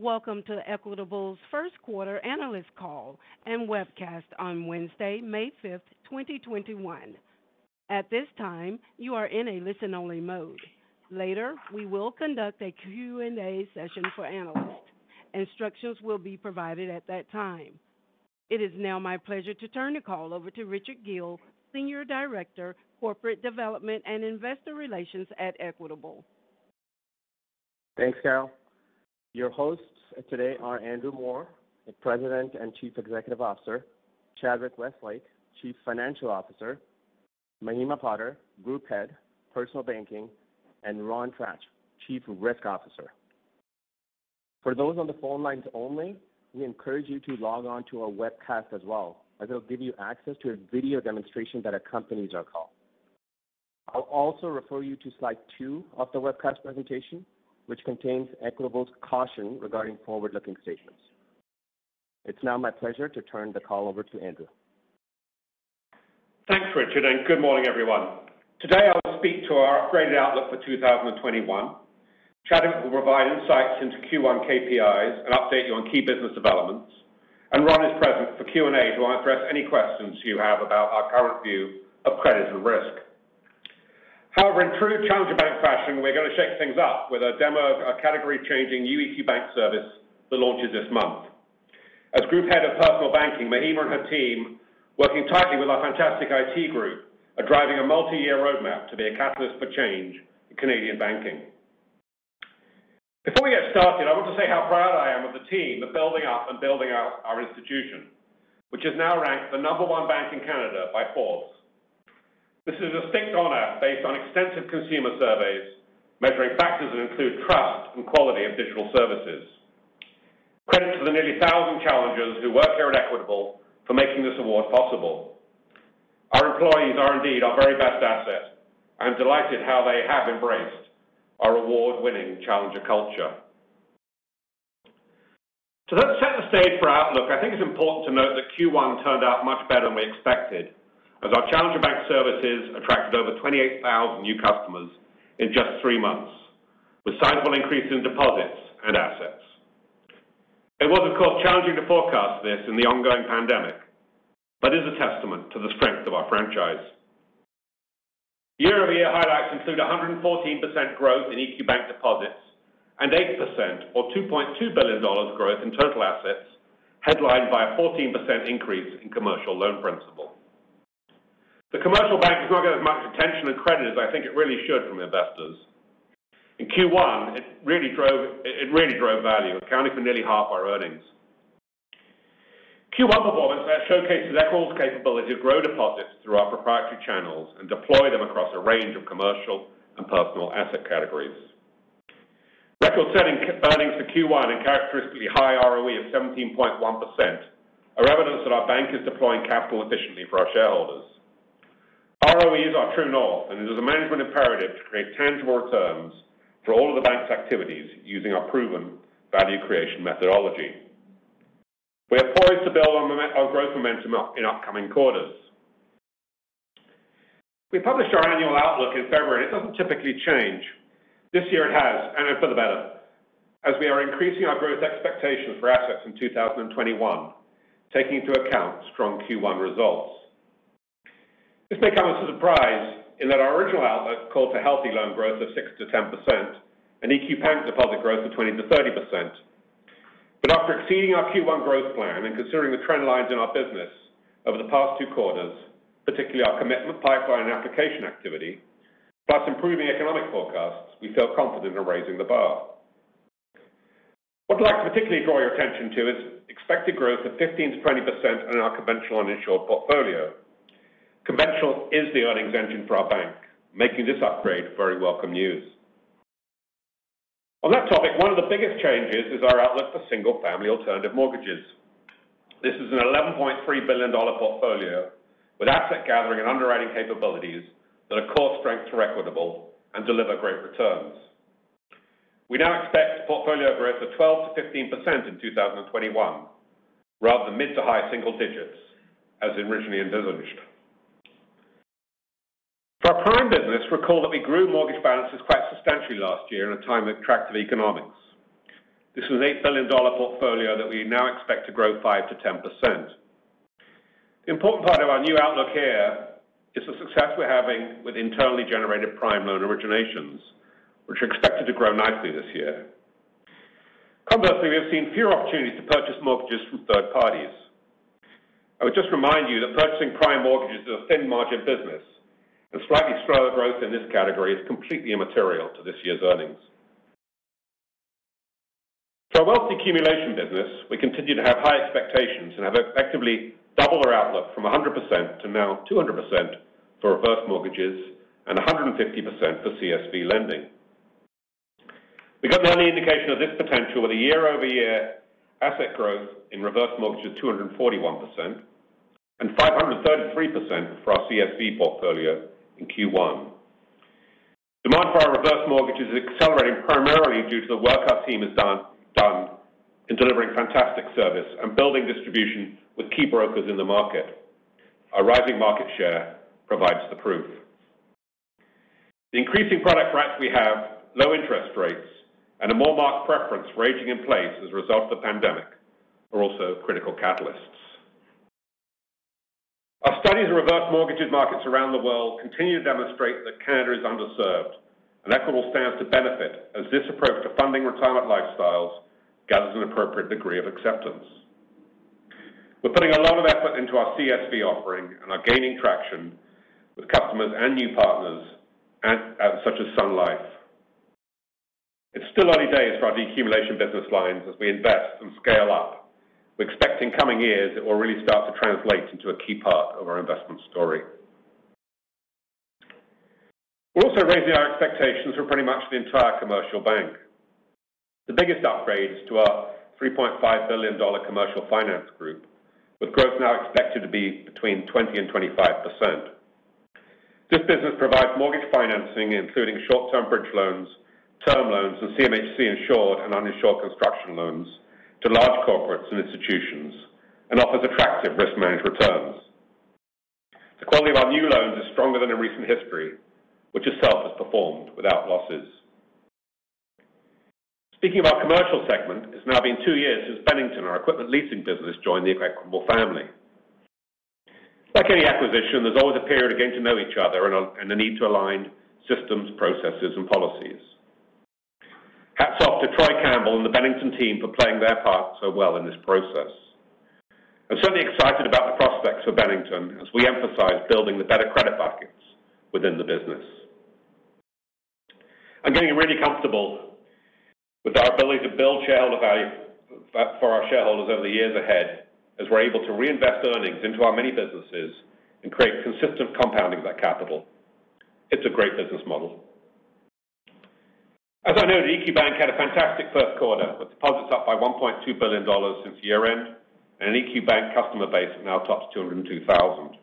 Welcome to Equitable's first quarter analyst call and webcast on Wednesday, May 5th, 2021. At this time, you are in a listen-only mode. Later, we will conduct a Q&A session for analysts. Instructions will be provided at that time. It is now my pleasure to turn the call over to Richard Gill, Senior Director, Corporate Development and Investor Relations at Equitable. Thanks, Carol. Your hosts today are Andrew Moor, President and Chief Executive Officer, Chadwick Westlake, Chief Financial Officer, Mahima Poddar, Group Head, Personal Banking, and Ron Tratch, Chief Risk Officer. For those on the phone lines only, we encourage you to log on to our webcast as well, as it'll give you access to a video demonstration that accompanies our call. I'll also refer you to slide two of the webcast presentation, which contains Equitable's caution regarding forward-looking statements. It's now my pleasure to turn the call over to Andrew. Thanks, Richard, and good morning, everyone. Today, I will speak to our upgraded outlook for 2021. Chadwick will provide insights into Q1 KPIs and update you on key business developments. And Ron is present for Q&A to address any questions you have about our current view of credit and risk. However, in true Challenger Bank fashion, we're going to shake things up with a demo of a category-changing new EQ Bank service that launches this month. As Group Head of Personal Banking, Mahima and her team, working tightly with our fantastic IT group, are driving a multi-year roadmap to be a catalyst for change in Canadian banking. Before we get started, I want to say how proud I am of the team of building up and building out our institution, which is now ranked the number one bank in Canada by Forbes. This is a distinct honor based on extensive consumer surveys measuring factors that include trust and quality of digital services. Credit to the nearly 1,000 challengers who work here at Equitable for making this award possible. Our employees are indeed our very best asset. I'm delighted how they have embraced our award-winning challenger culture. To set the stage for outlook, I think it's important to note that Q1 turned out much better than we expected, as our Challenger Bank services attracted over 28,000 new customers in just three months, with sizable increases in deposits and assets. It was, of course, challenging to forecast this in the ongoing pandemic, but is a testament to the strength of our franchise. Year-over-year highlights include 114% growth in EQ Bank deposits and 8% or 2.2 billion dollars growth in total assets, headlined by a 14% increase in commercial loan principal. The commercial bank does not get as much attention and credit as I think it really should from investors. In Q1, it really drove value, accounting for nearly half our earnings. Q1 performance uh, showcases Equitable's capability to grow deposits through our proprietary channels and deploy them across a range of commercial and personal asset categories. Record-setting earnings for Q1 and characteristically high ROE of 17.1% are evidence that our bank is deploying capital efficiently for our shareholders. ROE is our true north, and it is a management imperative to create tangible returns for all of the bank's activities using our proven value creation methodology. We are poised to build on our growth momentum in upcoming quarters. We published our annual outlook in February. It doesn't typically change. This year it has, and for the better, as we are increasing our growth expectations for assets in 2021, taking into account strong Q1 results. This may come as a surprise in that our original outlook called for healthy loan growth of 6%-10% and EQ Bank deposit growth of 20%-30%. But After exceeding our Q1 growth plan and considering the trend lines in our business over the past two quarters, particularly our commitment pipeline and application activity, plus improving economic forecasts, we feel confident in raising the bar. What I'd like to particularly draw your attention to is expected growth of 15%-20% in our conventional uninsured portfolio. Conventional is the earnings engine for our bank, making this upgrade very welcome news. On that topic, one of the biggest changes is our outlook for single-family alternative mortgages. This is an $11.3 billion portfolio with asset gathering and underwriting capabilities that are core strengths for Equitable and deliver great returns. We now expect portfolio growth of 12%-15% in 2021, rather than mid to high single digits as originally envisaged. For our prime business, recall that we grew mortgage balances quite substantially last year in a time of attractive economics. This is an $8 billion portfolio that we now expect to grow 5%-10%. The important part of our new outlook here is the success we're having with internally generated prime loan originations, which are expected to grow nicely this year. Conversely, we have seen fewer opportunities to purchase mortgages from third parties. I would just remind you that purchasing prime mortgages is a thin margin business, and slightly slower growth in this category is completely immaterial to this year's earnings. For our wealth accumulation business, we continue to have high expectations and have effectively doubled our outlook from 100% to now 200% for reverse mortgages and 150% for CSV lending. We got an early indication of this potential with a year-over-year asset growth in reverse mortgages of 241% and 533% for our CSV portfolio in Q1. Demand for our reverse mortgages is accelerating primarily due to the work our team has done in delivering fantastic service and building distribution with key brokers in the market. Our rising market share provides the proof. The increasing product breadth we have, low interest rates, and a more marked preference for aging in place as a result of the pandemic are also critical catalysts. Our studies of reverse mortgages markets around the world continue to demonstrate that Canada is underserved, and Equitable stands to benefit as this approach to funding retirement lifestyles gathers an appropriate degree of acceptance. We're putting a lot of effort into our CSV offering and are gaining traction with customers and new partners such as Sun Life. It's still early days for our decumulation business lines as we invest and scale up. We expect in coming years it will really start to translate into a key part of our investment story. We're also raising our expectations for pretty much the entire commercial bank. The biggest upgrade is to our $3.5 billion commercial finance group, with growth now expected to be between 20 and 25%. This business provides mortgage financing, including short-term bridge loans, term loans, and CMHC insured and uninsured construction loans to large corporates and institutions and offers attractive risk-managed returns. The quality of our new loans is stronger than in recent history, which itself has performed without losses. Speaking of our commercial segment, it's now been two years since Bennington, our equipment leasing business, joined the Equitable family. Like any acquisition, there's always a period of getting to know each other and a need to align systems, processes, and policies. Hats off to Troy Campbell and the Bennington team for playing their part so well in this process. I'm certainly excited about the prospects for Bennington as we emphasize building the better credit buckets within the business. I'm getting really comfortable with our ability to build shareholder value for our shareholders over the years ahead as we're able to reinvest earnings into our many businesses and create consistent compounding of that capital. It's a great business model. As I noted, EQ Bank had a fantastic first quarter, with deposits up by $1.2 billion since year-end, and an EQ Bank customer base that now tops 202,000.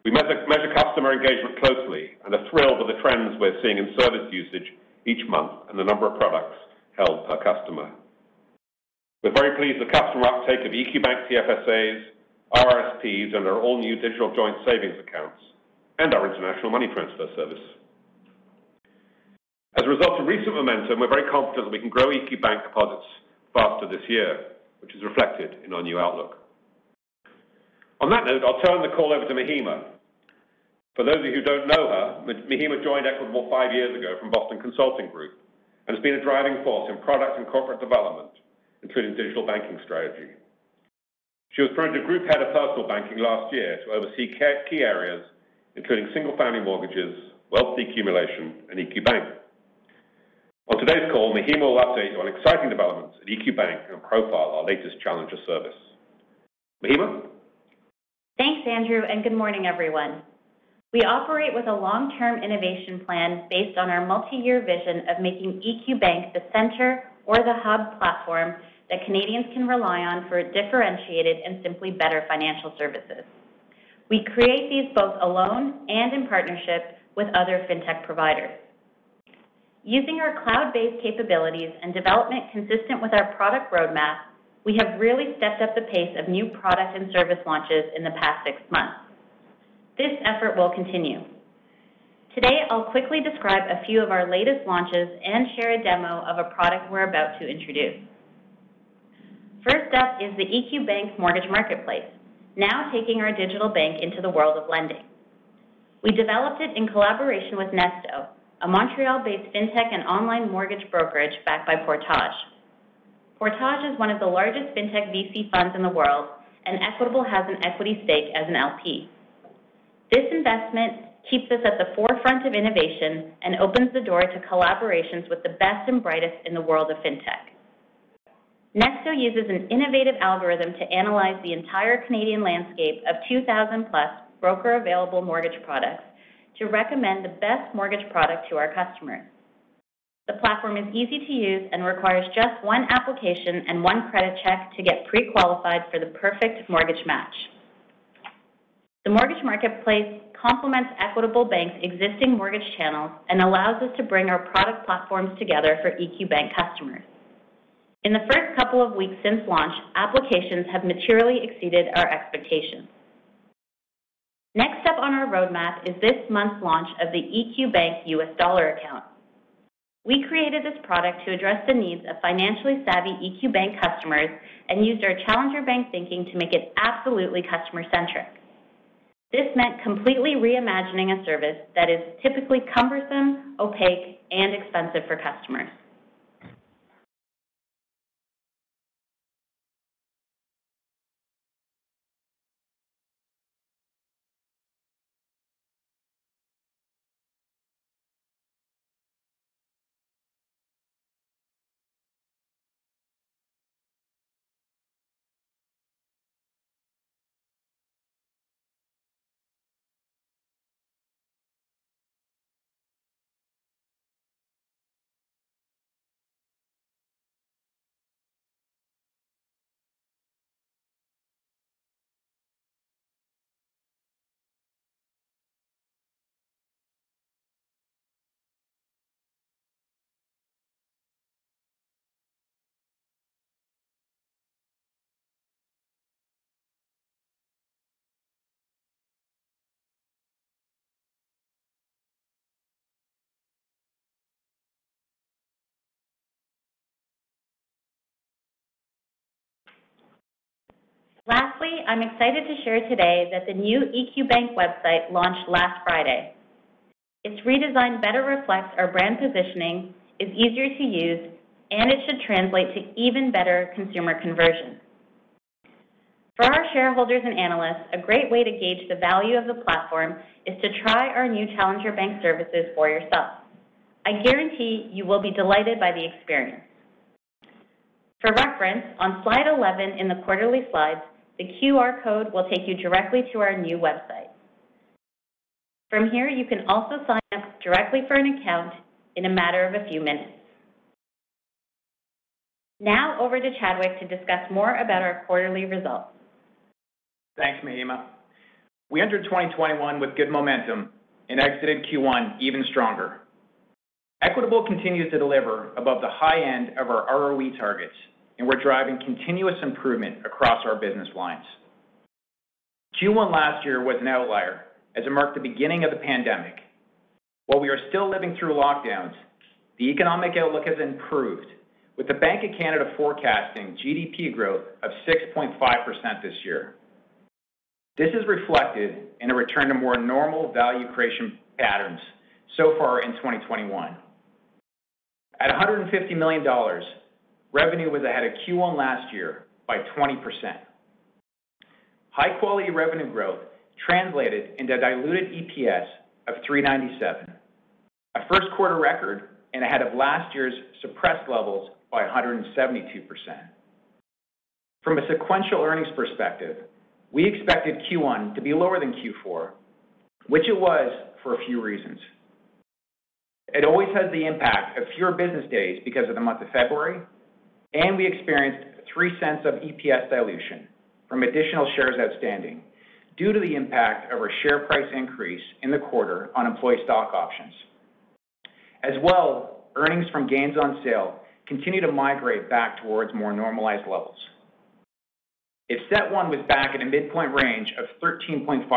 We measure customer engagement closely and are thrilled with the trends we're seeing in service usage each month and the number of products held per customer. We're very pleased with customer uptake of EQ Bank TFSAs, RRSPs, and our all-new digital joint savings accounts, and our international money transfer service. As a result of recent momentum, we're very confident that we can grow EQ Bank deposits faster this year, which is reflected in our new outlook. On that note, I'll turn the call over to Mahima. For those of you who don't know her, Mahima joined Equitable five years ago from Boston Consulting Group and has been a driving force in product and corporate development, including digital banking strategy. She was promoted to Group Head of Personal Banking last year to oversee key areas, including single-family mortgages, wealth decumulation, and EQ Bank. On today's call, Mahima will update you on exciting developments at EQ Bank and profile our latest Challenger service. Mahima? Thanks, Andrew, and good morning, everyone. We operate with a long-term innovation plan based on our multi-year vision of making EQ Bank the center or the hub platform that Canadians can rely on for differentiated and simply better financial services. We create these both alone and in partnership with other fintech providers. Using our cloud-based capabilities and development consistent with our product roadmap, we have really stepped up the pace of new product and service launches in the past six months. This effort will continue. Today, I'll quickly describe a few of our latest launches and share a demo of a product we're about to introduce. First up is the EQ Bank Mortgage Marketplace, now taking our digital bank into the world of lending. We developed it in collaboration with nesto, a Montreal-based fintech and online mortgage brokerage backed by Portage. Portage is one of the largest fintech VC funds in the world, and Equitable has an equity stake as an LP. This investment keeps us at the forefront of innovation and opens the door to collaborations with the best and brightest in the world of fintech. nesto uses an innovative algorithm to analyze the entire Canadian landscape of 2,000 plus broker available mortgage products to recommend the best mortgage product to our customers. The platform is easy to use and requires just one application and one credit check to get pre-qualified for the perfect mortgage match. The mortgage marketplace complements Equitable Bank's existing mortgage channels and allows us to bring our product platforms together for EQ Bank customers. In the first couple of weeks since launch, applications have materially exceeded our expectations. Next up on our roadmap is this month's launch of the EQ Bank US Dollar Account. We created this product to address the needs of financially savvy EQ Bank customers and used our challenger bank thinking to make it absolutely customer-centric. This meant completely reimagining a service that is typically cumbersome, opaque, and expensive for customers. Lastly, I'm excited to share today that the new EQ Bank website launched last Friday. Its redesign better reflects our brand positioning, is easier to use, and it should translate to even better consumer conversion. For our shareholders and analysts, a great way to gauge the value of the platform is to try our new challenger bank services for yourself. I guarantee you will be delighted by the experience. For reference, on slide 11 in the quarterly slides, the QR code will take you directly to our new website. From here, you can also sign up directly for an account in a matter of a few minutes. Now over to Chadwick to discuss more about our quarterly results. Thanks, Mahima. We entered 2021 with good momentum and exited Q1 even stronger. Equitable continues to deliver above the high end of our ROE targets and we're driving continuous improvement across our business lines. Q1 last year was an outlier as it marked the beginning of the pandemic. While we are still living through lockdowns, the economic outlook has improved, with the Bank of Canada forecasting GDP growth of 6.5% this year. This is reflected in a return to more normal value creation patterns so far in 2021. At 150 million dollars, revenue was ahead of Q1 last year by 20%. High-quality revenue growth translated into a diluted EPS of 3.97, a first quarter record and ahead of last year's suppressed levels by 172%. From a sequential earnings perspective, we expected Q1 to be lower than Q4 which it was for a few reasons. It always has the impact of fewer business days because of the month of February, and we experienced $0.03 of EPS dilution from additional shares outstanding due to the impact of our share price increase in the quarter on employee stock options. As well, earnings from gains on sale continue to migrate back towards more normalized levels. If CET1 was back in a midpoint range of 13.5%,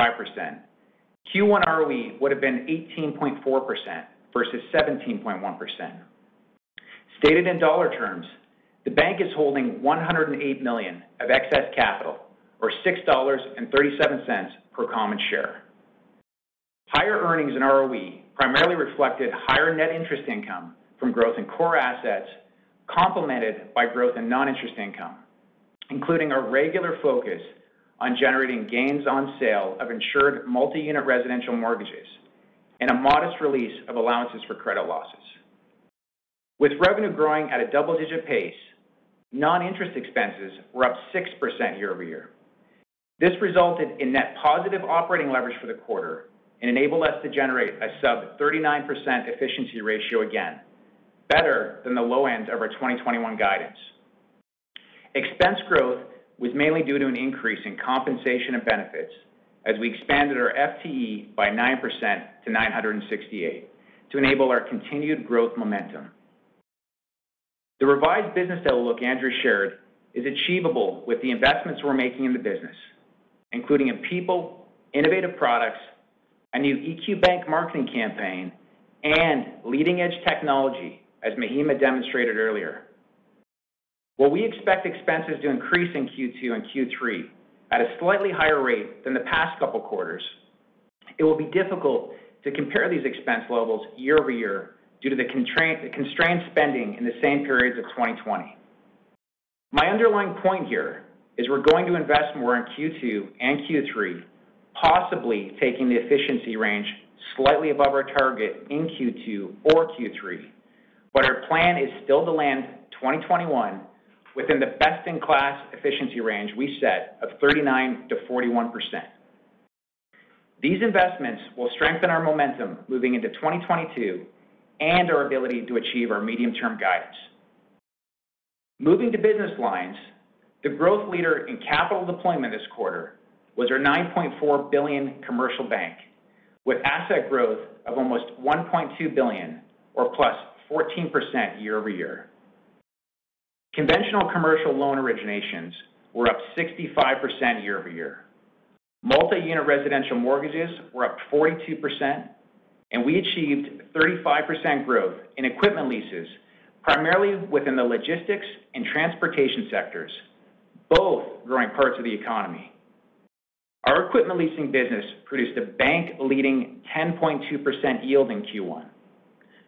Q1 ROE would have been 18.4% versus 17.1%. Stated in dollar terms, the bank is holding 108 million of excess capital, or 6.37 dollars per common share. Higher earnings in ROE primarily reflected higher net interest income from growth in core assets, complemented by growth in non-interest income, including a regular focus on generating gains on sale of insured multi-unit residential mortgages and a modest release of allowances for credit losses. With revenue growing at a double-digit pace, non-interest expenses were up 6% year-over-year. This resulted in net positive operating leverage for the quarter and enabled us to generate a sub 39% efficiency ratio again, better than the low end of our 2021 guidance. Expense growth was mainly due to an increase in compensation and benefits as we expanded our FTE by 9% to 968 to enable our continued growth momentum. The revised business outlook Andrew shared is achievable with the investments we're making in the business, including in people, innovative products, a new EQ Bank marketing campaign, and leading-edge technology, as Mahima demonstrated earlier. While we expect expenses to increase in Q2 and Q3 at a slightly higher rate than the past couple quarters, it will be difficult to compare these expense levels year-over-year due to the constrained spending in the same periods of 2020. My underlying point here is we're going to invest more in Q2 and Q3, possibly taking the efficiency range slightly above our target in Q2 or Q3. But Our plan is still to land 2021 within the best-in-class efficiency range we set of 39 to 41 percent These investments will strengthen our momentum moving into 2022 and our ability to achieve our medium-term guidance. Moving to business lines, the growth leader in capital deployment this quarter was our 9.4 billion commercial bank, with asset growth of almost 1.2 billion or +14% year-over-year. Conventional commercial loan originations were up 65% year-over-year. Multi-unit residential mortgages were up 42%, and we achieved 35% growth in equipment leases, primarily within the logistics and transportation sectors, both growing parts of the economy. Our equipment leasing business produced a bank-leading 10.2% yield in Q1,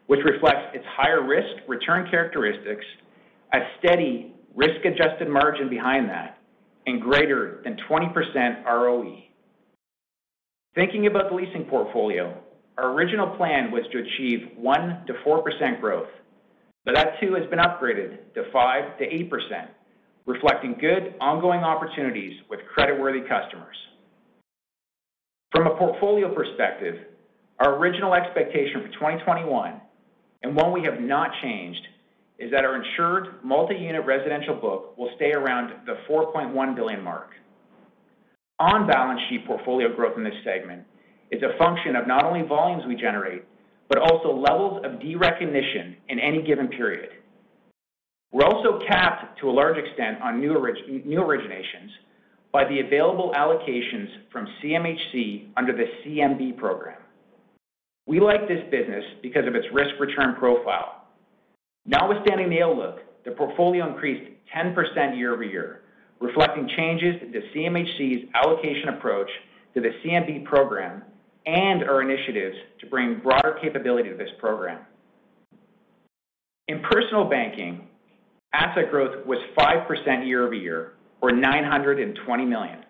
which reflects its higher risk return characteristics, a steady risk-adjusted margin behind that, and greater than 20% ROE. Thinking about the leasing portfolio, our original plan was to achieve 1%-4% growth, but that too has been upgraded to 5%-8%, reflecting good ongoing opportunities with creditworthy customers. From a portfolio perspective, our original expectation for 2021, and one we have not changed, is that our insured multi-unit residential book will stay around the 4.1 billion mark. On-balance sheet portfolio growth in this segment is a function of not only volumes we generate, but also levels of derecognition in any given period. We're also capped to a large extent on new originations by the available allocations from CMHC under the CMB program. We like this business because of its risk-return profile. Notwithstanding the outlook, the portfolio increased 10% year-over-year, reflecting changes to CMHC's allocation approach to the CMB program and our initiatives to bring broader capability to this program. In personal banking, asset growth was 5% year-over-year, or 920 million.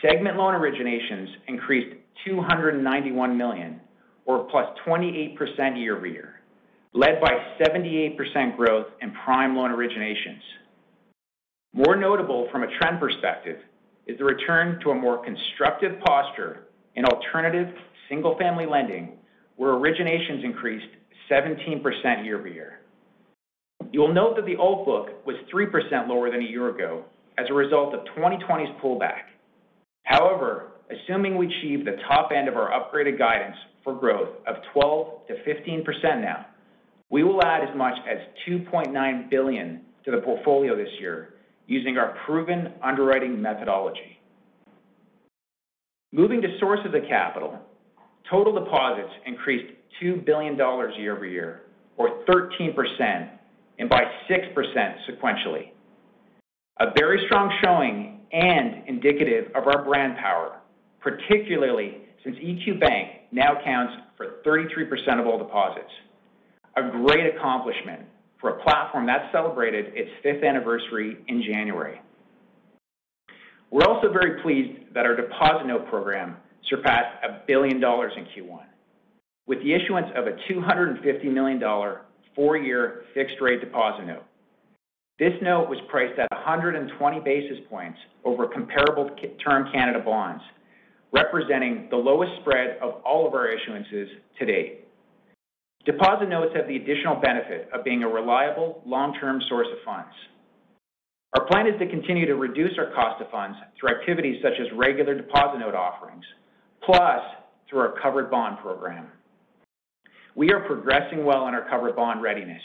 Segment loan originations increased 291 million, or +28% year-over-year, led by 78% growth in prime loan originations. More notable from a trend perspective is the return to a more constructive posture in alternative single-family lending, where originations increased 17% year-over-year. You will note that the alt book was 3% lower than a year ago as a result of 2020's pullback. However, assuming we achieve the top end of our upgraded guidance for growth of 12%-15% now, we will add as much as 2.9 billion to the portfolio this year using our proven underwriting methodology. Moving to sources of capital, total deposits increased $2 billion year-over-year, or 13%, and by 6% sequentially. A very strong showing and indicative of our brand power, particularly since EQ Bank now accounts for 33% of all deposits. A great accomplishment for a platform that celebrated its fifth anniversary in January. We're also very pleased that our deposit note program surpassed $1 billion in Q1 with the issuance of a $250 million four-year fixed-rate deposit note. This note was priced at 120 basis points over comparable term Canada bonds, representing the lowest spread of all of our issuances to date. Deposit notes have the additional benefit of being a reliable long-term source of funds. Our plan is to continue to reduce our cost of funds through activities such as regular deposit note offerings, plus through our covered bond program. We are progressing well on our covered bond readiness.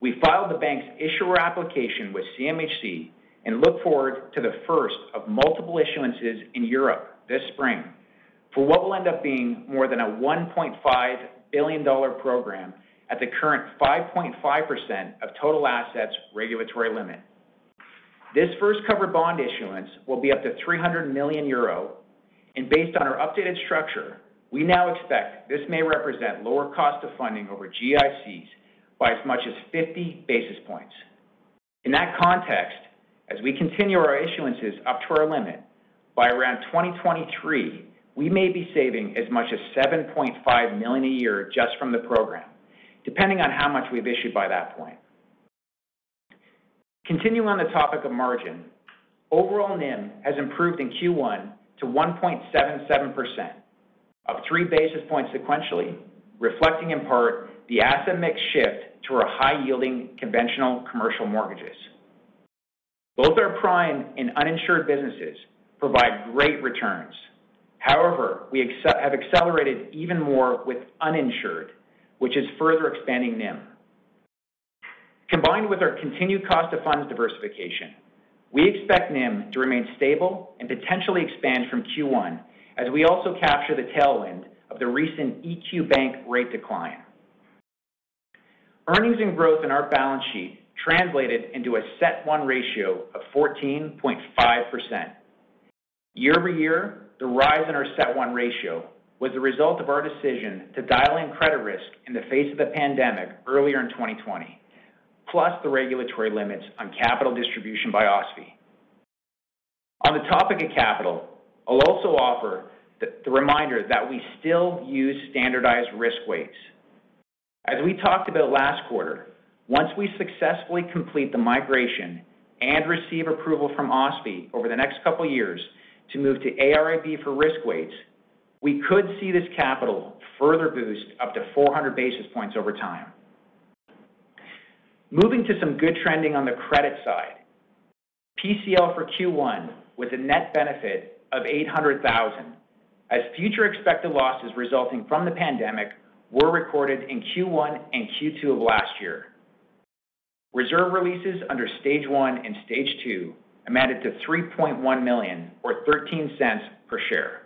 We filed the bank's issuer application with CMHC and look forward to the first of multiple issuances in Europe this spring for what will end up being more than a $1.5 billion program at the current 5.5% of total assets regulatory limit. This first covered bond issuance will be up to 300 million euro, and based on our updated structure, we now expect this may represent lower cost of funding over GICs by as much as 50 basis points. In that context, as we continue our issuances up to our limit, by around 2023, we may be saving as much as 7.5 million a year just from the program, depending on how much we've issued by that point. Continuing on the topic of margin, overall NIM has improved in Q1 to 1.77%, up 3 basis points sequentially, reflecting in part the asset mix shift to our high-yielding conventional commercial mortgages. Both our prime and uninsured businesses provide great returns. However, we have accelerated even more with uninsured, which is further expanding NIM. Combined with our continued cost of funds diversification, we expect NIM to remain stable and potentially expand from Q1 as we also capture the tailwind of the recent EQ Bank rate decline. Earnings and growth in our balance sheet translated into a CET1 ratio of 14.5%. Year-over-year, the rise in our CET1 ratio was the result of our decision to dial in credit risk in the face of the pandemic earlier in 2020, plus the regulatory limits on capital distribution by OSFI. On the topic of capital, I'll also offer the reminder that we still use standardized risk weights. As we talked about last quarter, once we successfully complete the migration and receive approval from OSFI over the next couple years to move to AIRB for risk weights, we could see this capital further boost up to 400 basis points over time. Moving to some good trending on the credit side. PCL for Q1 was a net benefit of $800,000 as future expected losses resulting from the pandemic were recorded in Q1 and Q2 of last year. Reserve releases under Stage 1 and Stage 2 amounted to $3.1 million or $0.13 per share.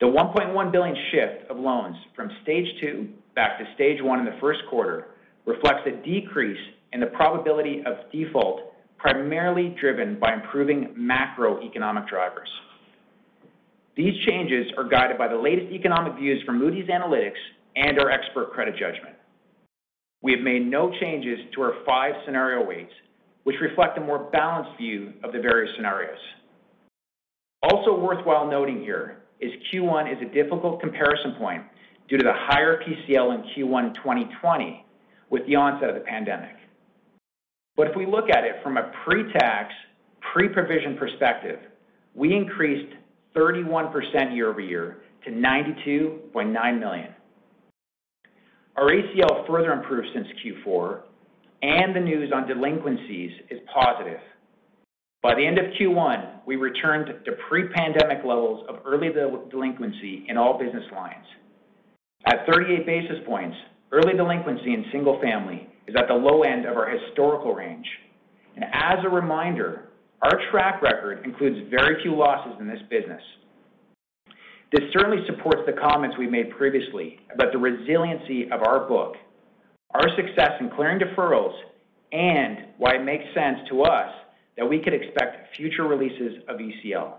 The 1.1 billion shift of loans from Stage 2 back to Stage 1 in the first quarter reflects a decrease in the probability of default, primarily driven by improving macroeconomic drivers. These changes are guided by the latest economic views from Moody's Analytics and our expert credit judgment. We have made no changes to our five scenario weights, which reflect a more balanced view of the various scenarios. Also worthwhile noting here is Q1 is a difficult comparison point due to the higher PCL in Q1 2020 with the onset of the pandemic. But if we look at it from a pre-tax, pre-provision perspective, we increased 31% year-over-year to 92.9 million. Our ACL further improved since Q4, and the news on delinquencies is positive. By the end of Q1, we returned to pre-pandemic levels of early delinquency in all business lines. At 38 basis points, early delinquency in single family is at the low end of our historical range. And as a reminder, our track record includes very few losses in this business. This certainly supports the comments we made previously about the resiliency of our book, our success in clearing deferrals, and why it makes sense to us that we could expect future releases of ECL.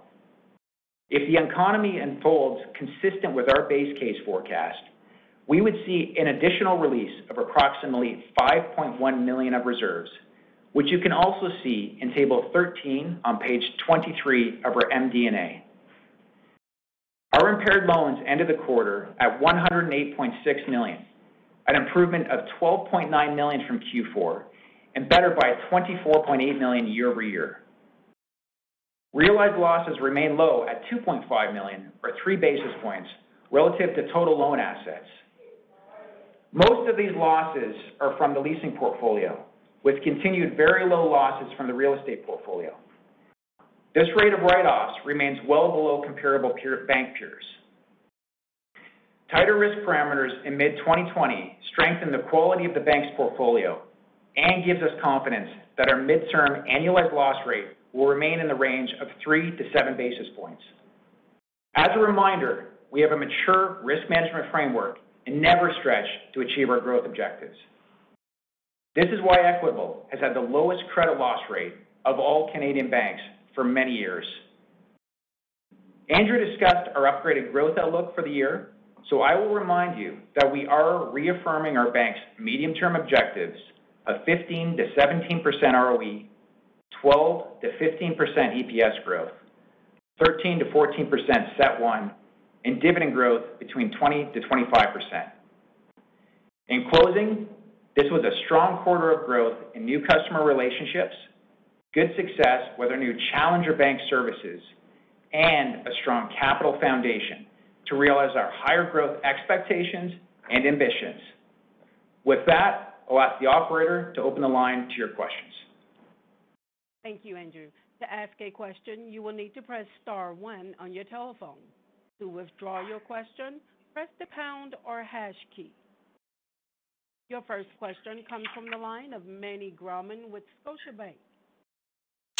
If the economy unfolds consistent with our base case forecast, we would see an additional release of approximately 5.1 million of reserves, which you can also see in table 13 on page 23 of our MD&A. Our impaired loans ended the quarter at 108.6 million, an improvement of 12.9 million from Q4 and better by 24.8 million year-over-year. Realized losses remain low at 2.5 million or 3 basis points relative to total loan assets. Most of these losses are from the leasing portfolio, with continued very low losses from the real estate portfolio. This rate of write-offs remains well below comparable peer bank peers. Tighter risk parameters in mid-2020 strengthened the quality of the bank's portfolio and gives us confidence that our midterm annualized loss rate will remain in the range of 3 to 7 basis points. As a reminder, we have a mature risk management framework and never stretch to achieve our growth objectives. This is why Equitable has had the lowest credit loss rate of all Canadian banks for many years. Andrew discussed our upgraded growth outlook for the year, so I will remind you that we are reaffirming our bank's medium-term objectives of 15%-17% ROE, 12%-15% EPS growth, 13%-14% CET1, and dividend growth between 20%-25%. In closing, this was a strong quarter of growth in new customer relationships, good success with our new challenger bank services, and a strong capital foundation to realize our higher growth expectations and ambitions. With that, I'll ask the operator to open the line to your questions. Thank you, Andrew. To ask a question, you will need to press star one on your telephone. To withdraw your question, press the pound or hash key. Your first question comes from the line of Meny Grauman with Scotiabank.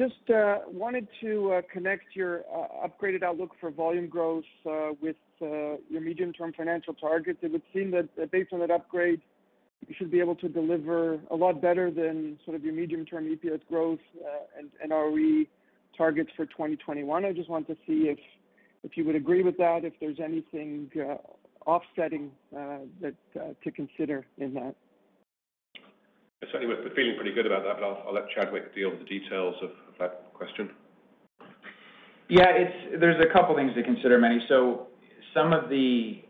Uh, wanted to uh, connect your uh, upgraded outlook for volume growth with your medium-term financial targets. It would seem that based on that upgrade, you should be able to deliver a lot better than sort of your medium-term EPS growth and ROE targets for 2021. I just want to see if you would agree with that, if there's anything offsetting to consider in that. Certainly, we're feeling pretty good about that, but I'll let Chadwick deal with the details of that question. Yeah, it's there's a couple things to consider, Meny. Some of the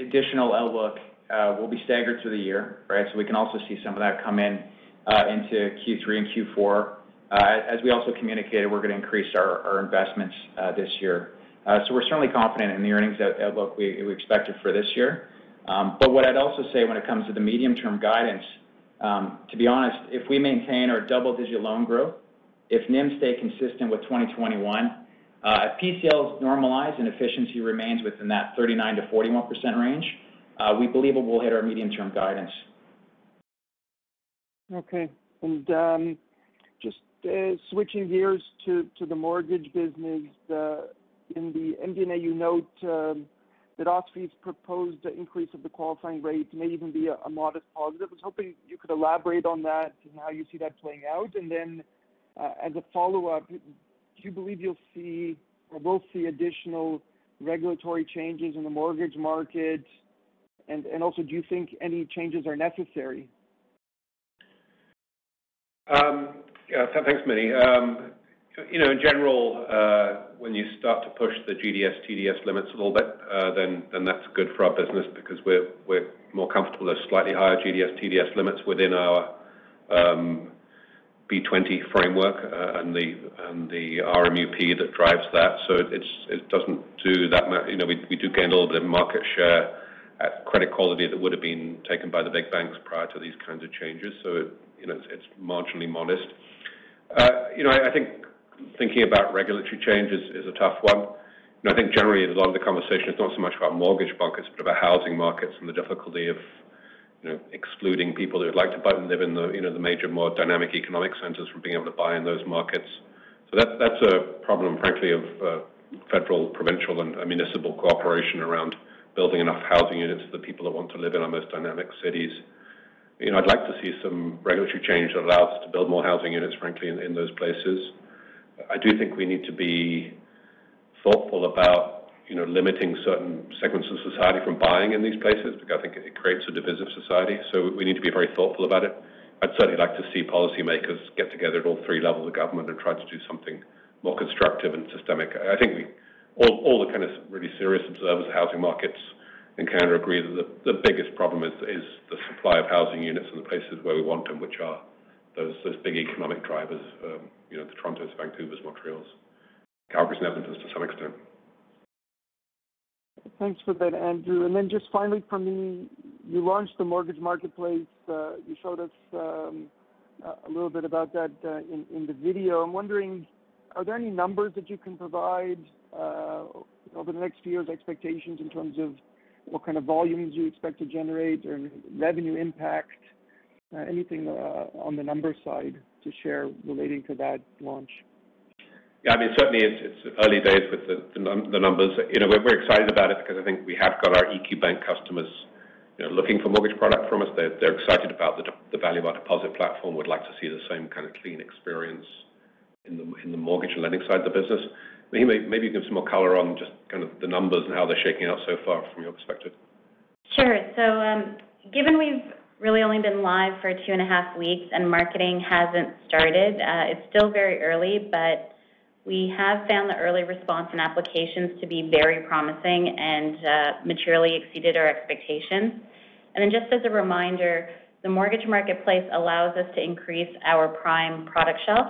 additional outlook uh, will be staggered through the year, right? So we can also see some of that come in uh, into Q3 and Q4. Uh, as we also communicated, we're going to increase our investments this year. Uh so we're certainly confident in the earnings outlook we expected for this year. Um but what I'd also say when it comes to the medium-term guidance, um, to be honest, if we maintain our double-digit loan growth, if NIM stay consistent with 2021, uh, If PCLs normalize and efficiency remains within that 39%-41% range, uh, we believe it will hit our medium-term guidance. Okay. And um, just uh, switching gears to the mortgage business. In the MD&A, you note um, that OSFI's proposed increase of the qualifying rate may even be a modest positive. I was hoping you could elaborate on that and how you see that playing out. Uh, as a follow-up, do you believe you'll see or will see additional regulatory changes in the mortgage market? Also, do you think any changes are necessary? Um, yeah. Thanks, Meny. Um, you know, in general, uh, when you start to push the GDS, TDS limits a little bit, uh, then that's good for our business because we're we're more comfortable with slightly higher GDS, TDS limits within our um, B-20 framework, uh, and the RMUP that drives that. So it doesn't do that much. You know, we do gain a little bit of market share at credit quality that would have been taken by the big banks prior to these kinds of changes. So you know, it's marginally modest. Uh, you know, I think thinking about regulatory change is a tough one. You know, I think generally a lot of the conversation is not so much about mortgage markets, but about housing markets and the difficulty of, know, excluding people who would like to buy and live in the, you know, the major, more dynamic economic centers from being able to buy in those markets. So that, that's a problem, frankly, of uh, federal, provincial, and uh, municipal cooperation around building enough housing units for the people that want to live in our most dynamic cities. You know, I'd like to see some regulatory change that allows us to build more housing units, frankly, in those places. I do think we need to be thoughtful about, you know, limiting certain segments of society from buying in these places because I think it creates a divisive society. So we need to be very thoughtful about it. I'd certainly like to see policymakers get together at all three levels of government and try to do something more constructive and systemic. I think we all all the kind of really serious observers of housing markets in Canada agree that the the biggest problem is is the supply of housing units in the places where we want them, which are those big economic drivers, um, you know, the Torontos, Vancouvers, Montreals, Calgarys, and Edmontons to some extent. Thanks for that, Andrew. And then just finally for me, you launched the mortgage marketplace. Uh, you showed us um, a little bit about that uh, in the video. I'm wondering, are there any numbers that you can provide uh, over the next few years, expectations in terms of what kind of volumes you expect to generate or revenue impact? Anything on the number side to share relating to that launch? Yeah, I mean, certainly it's early days with the numbers. You know, we're excited about it because I think we have got our EQ Bank customers, you know, looking for mortgage product from us. They're excited about the value of our deposit platform, would like to see the same kind of clean experience in the mortgage and lending side of the business. Maybe you give some more color on just kind of the numbers and how they're shaking out so far from your perspective. Sure. So um given we've really only been live for two and a half weeks and marketing hasn't started, it's still very early, but we have found the early response and applications to be very promising and uh, materially exceeded our expectations. And then just as a reminder, the mortgage marketplace allows us to increase our prime product shelf.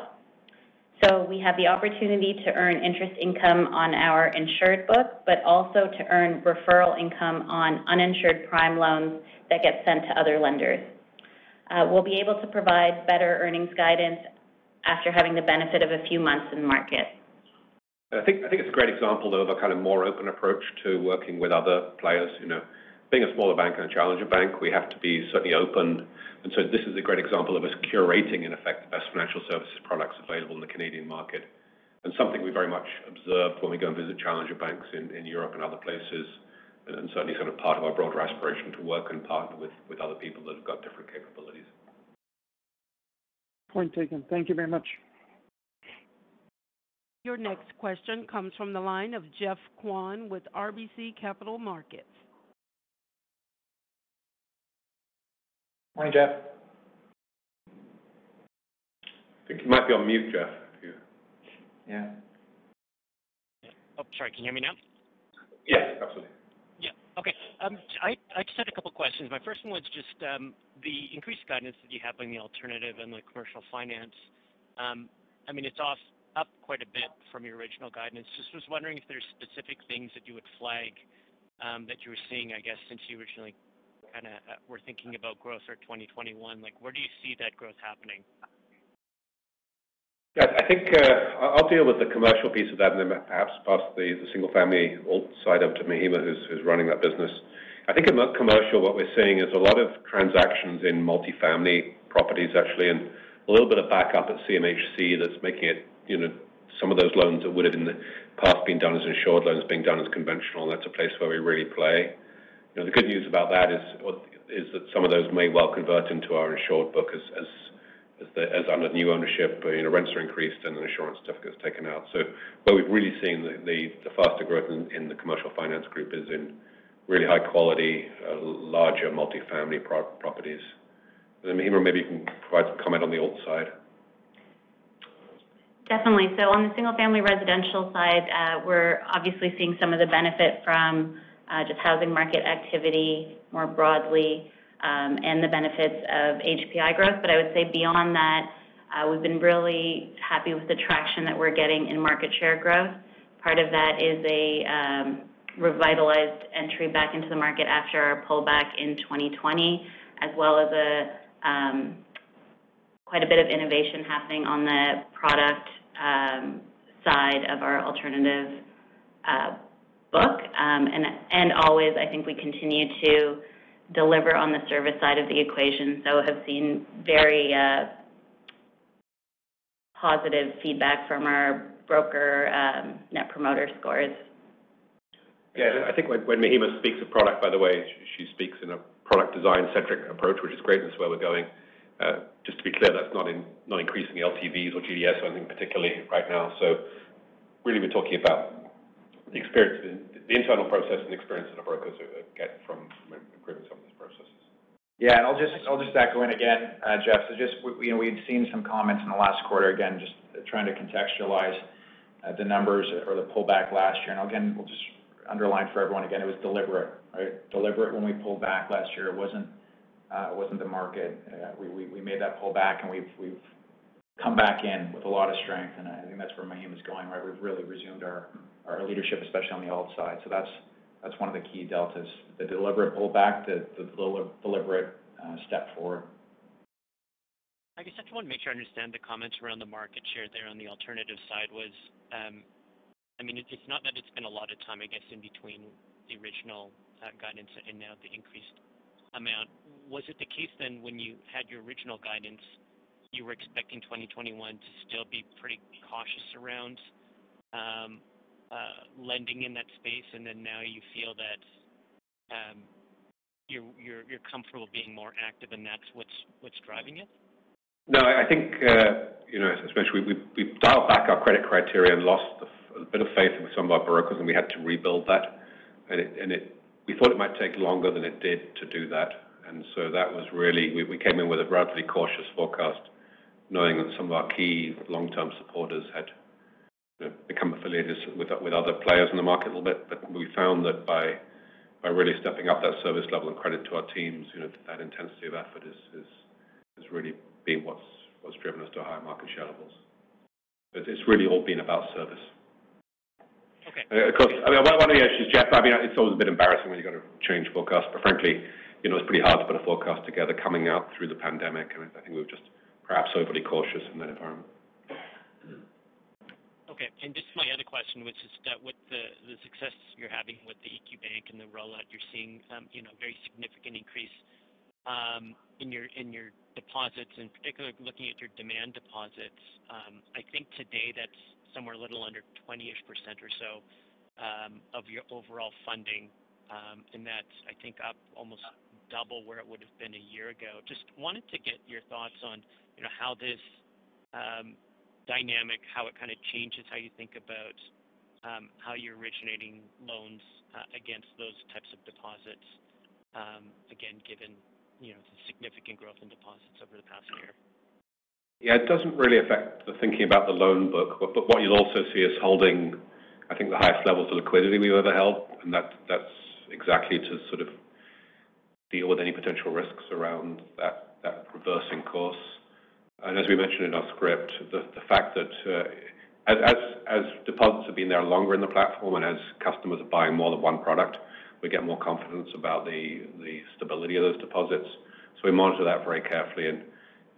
So we have the opportunity to earn interest income on our insured book, but also to earn referral income on uninsured prime loans that get sent to other lenders. Uh, we'll be able to provide better earnings guidance after having the benefit of a few months in the market. I think I think it's a great example, though, of a kind of more open approach to working with other players. You know, being a smaller bank and a challenger bank, we have to be certainly open. And so this is a great example of us curating, in effect, the best financial services products available in the Canadian market. And something we very much observe when we go and visit challenger banks in in Europe and other places, and certainly sort of part of our broader aspiration to work and partner with, with other people that have got different capabilities. Point taken. Thank you very much. Your next question comes from the line of Geoff Kwan with RBC Capital Markets. Morning, Geoff. I think you might be on mute, Geoff. Yeah. Oh, sorry. Can you hear me now? Yes, absolutely. Um, okay. I just had a couple questions. My first one was just um, the increased guidance that you have on the alternative and the commercial finance. Um, I mean, it's off up quite a bit from your original guidance. Just was wondering if there's specific things that you would flag that you were seeing, I guess, since you originally kinda uh, were thinking about growth for 2021. Like, where do you see that growth happening? I think uh, I'll deal with the commercial piece of that and then perhaps pass the single-family alt side up to Mahima, who's running that business. I think in commercial, what we're seeing is a lot of transactions in multifamily properties, actually, and a little bit of backup at CMHC that's making it, you know, some of those loans that would have in the past been done as insured loans being done as conventional, that's a place where we really play. You know, The good news about that is that some of those may well convert into our insured book as under new ownership, uh, you know, rents are increased and an insurance certificate is taken out. So where we've really seen the faster growth in the commercial finance group is in really high quality, uh, larger multifamily properties. And Mahima, maybe you can provide some comment on the alt side. Definitely. So on the single-family residential side, uh, we're obviously seeing some of the benefit from just housing market activity more broadly, Um, and the benefits of HPI growth. But I would say beyond that, uh, we've been really happy with the traction that we're getting in market share growth. Part of that is a um, revitalized entry back into the market after our pullback in 2020, as well as a um, quite a bit of innovation happening on the product side of our alternative uh, book. And, and Always, I think we continue to deliver on the service side of the equation, so have seen very uh, positive feedback from our broker um, net promoter scores. Yeah, I think when Mahima speaks of product, by the way, she speaks in a product design-centric approach, which is great. That's where we're going. Uh, just to be clear, that's not not increasing LTVs or GDS or anything particularly right now. So really, we're talking about the internal process and experience that our brokers get from improving some of these processes. Yeah, and I'll just echo in again, uh, Geoff. So just you know, We'd seen some comments in the last quarter, again, just trying to contextualize uh, the numbers or the pullback last year. And again, we'll just underline for everyone again, it was deliberate, right? Deliberate when we pulled back last year. It wasn't uh, the market. We made that pullback, and we've come back in with a lot of strength, and I think that's where Mahima's going, right? We've really resumed our our leadership, especially on the alt side. So that's that's one of the key deltas, the deliberate pullback, the the deliberate step forward. I guess I just want to make sure I understand the comments around the market share there on the alternative side was, um, I mean, it's not that it's been a lot of time, I guess, in between the original guidance and now the increased amount. Was it the case then when you had your original guidance, you were expecting 2021 to still be pretty cautious around um, uh, lending in that space, and then now you feel that um, you're comfortable being more active and that's what's driving it? No, I think, uh you know, as especially we've dialed back our credit criteria and lost a bit of faith with some of our brokers, and we had to rebuild that. And we thought it might take longer than it did to do that. And so that was really. We came in with a relatively cautious forecast, knowing that some of our key long-term supporters had become affiliated with other players in the market a little bit. But we found that by really stepping up that service level and credit to our teams, you know, that intensity of effort has really been what's driven us to higher market share levels. It's really all been about service. Okay. Uh, of course, I mean, one of the issues, Geoff, I mean, it's always a bit embarrassing when you've got to change forecasts, but frankly, you know, it's pretty hard to put a forecast together coming out through the pandemic, and I think we've just perhaps overly cautious in that environment. Okay. And just my other question was just with the success you're having with the EQ Bank and the rollout, you're seeing um, you know, very significant increase um, in your deposits, and particularly looking at your demand deposits. Um, I think today that's somewhere a little under 20-ish% percent or so of your overall funding. And that's, I think, up almost double where it would've been a year ago. Just wanted to get your thoughts on you know, how this um, dynamic, how it kind of changes how you think about um, how you're originating loans uh, against those types of deposits, um, again, given you know, the significant growth in deposits over the past year. Yeah, it doesn't really affect the thinking about the loan book. But what you'll also see is holding, I think, the highest levels of liquidity we've ever held, and that that's exactly to sort of deal with any potential risks around that reversing course. And as we mentioned in our script, the fact that uh, as deposits have been there longer in the platform and as customers are buying more than one product, we get more confidence about the stability of those deposits. So we monitor that very carefully, and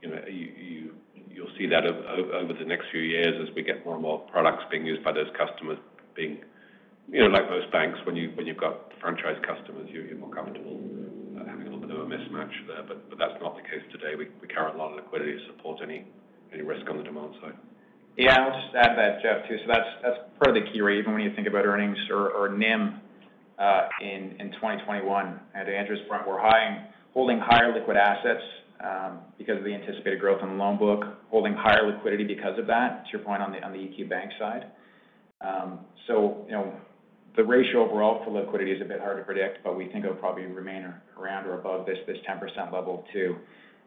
you know, you'll see that over the next few years as we get more and more products being used by those customers being, you know, like most banks, when you've got franchise customers, you're more comfortable bit of a mismatch there. But that's not the case today. We carry a lot of liquidity to support any risk on the demand side. Yeah. I'll just add that, Geoff, too. So that's part of the key rate, even when you think about earnings or NIM uh in 2021. To Andrew's point, we're holding higher liquid assets because of the anticipated growth in the loan book, holding higher liquidity because of that, to your point on the on the EQ Bank side. So, you know, the ratio overall for liquidity is a bit hard to predict, but we think it'll probably remain around or above this 10% level too.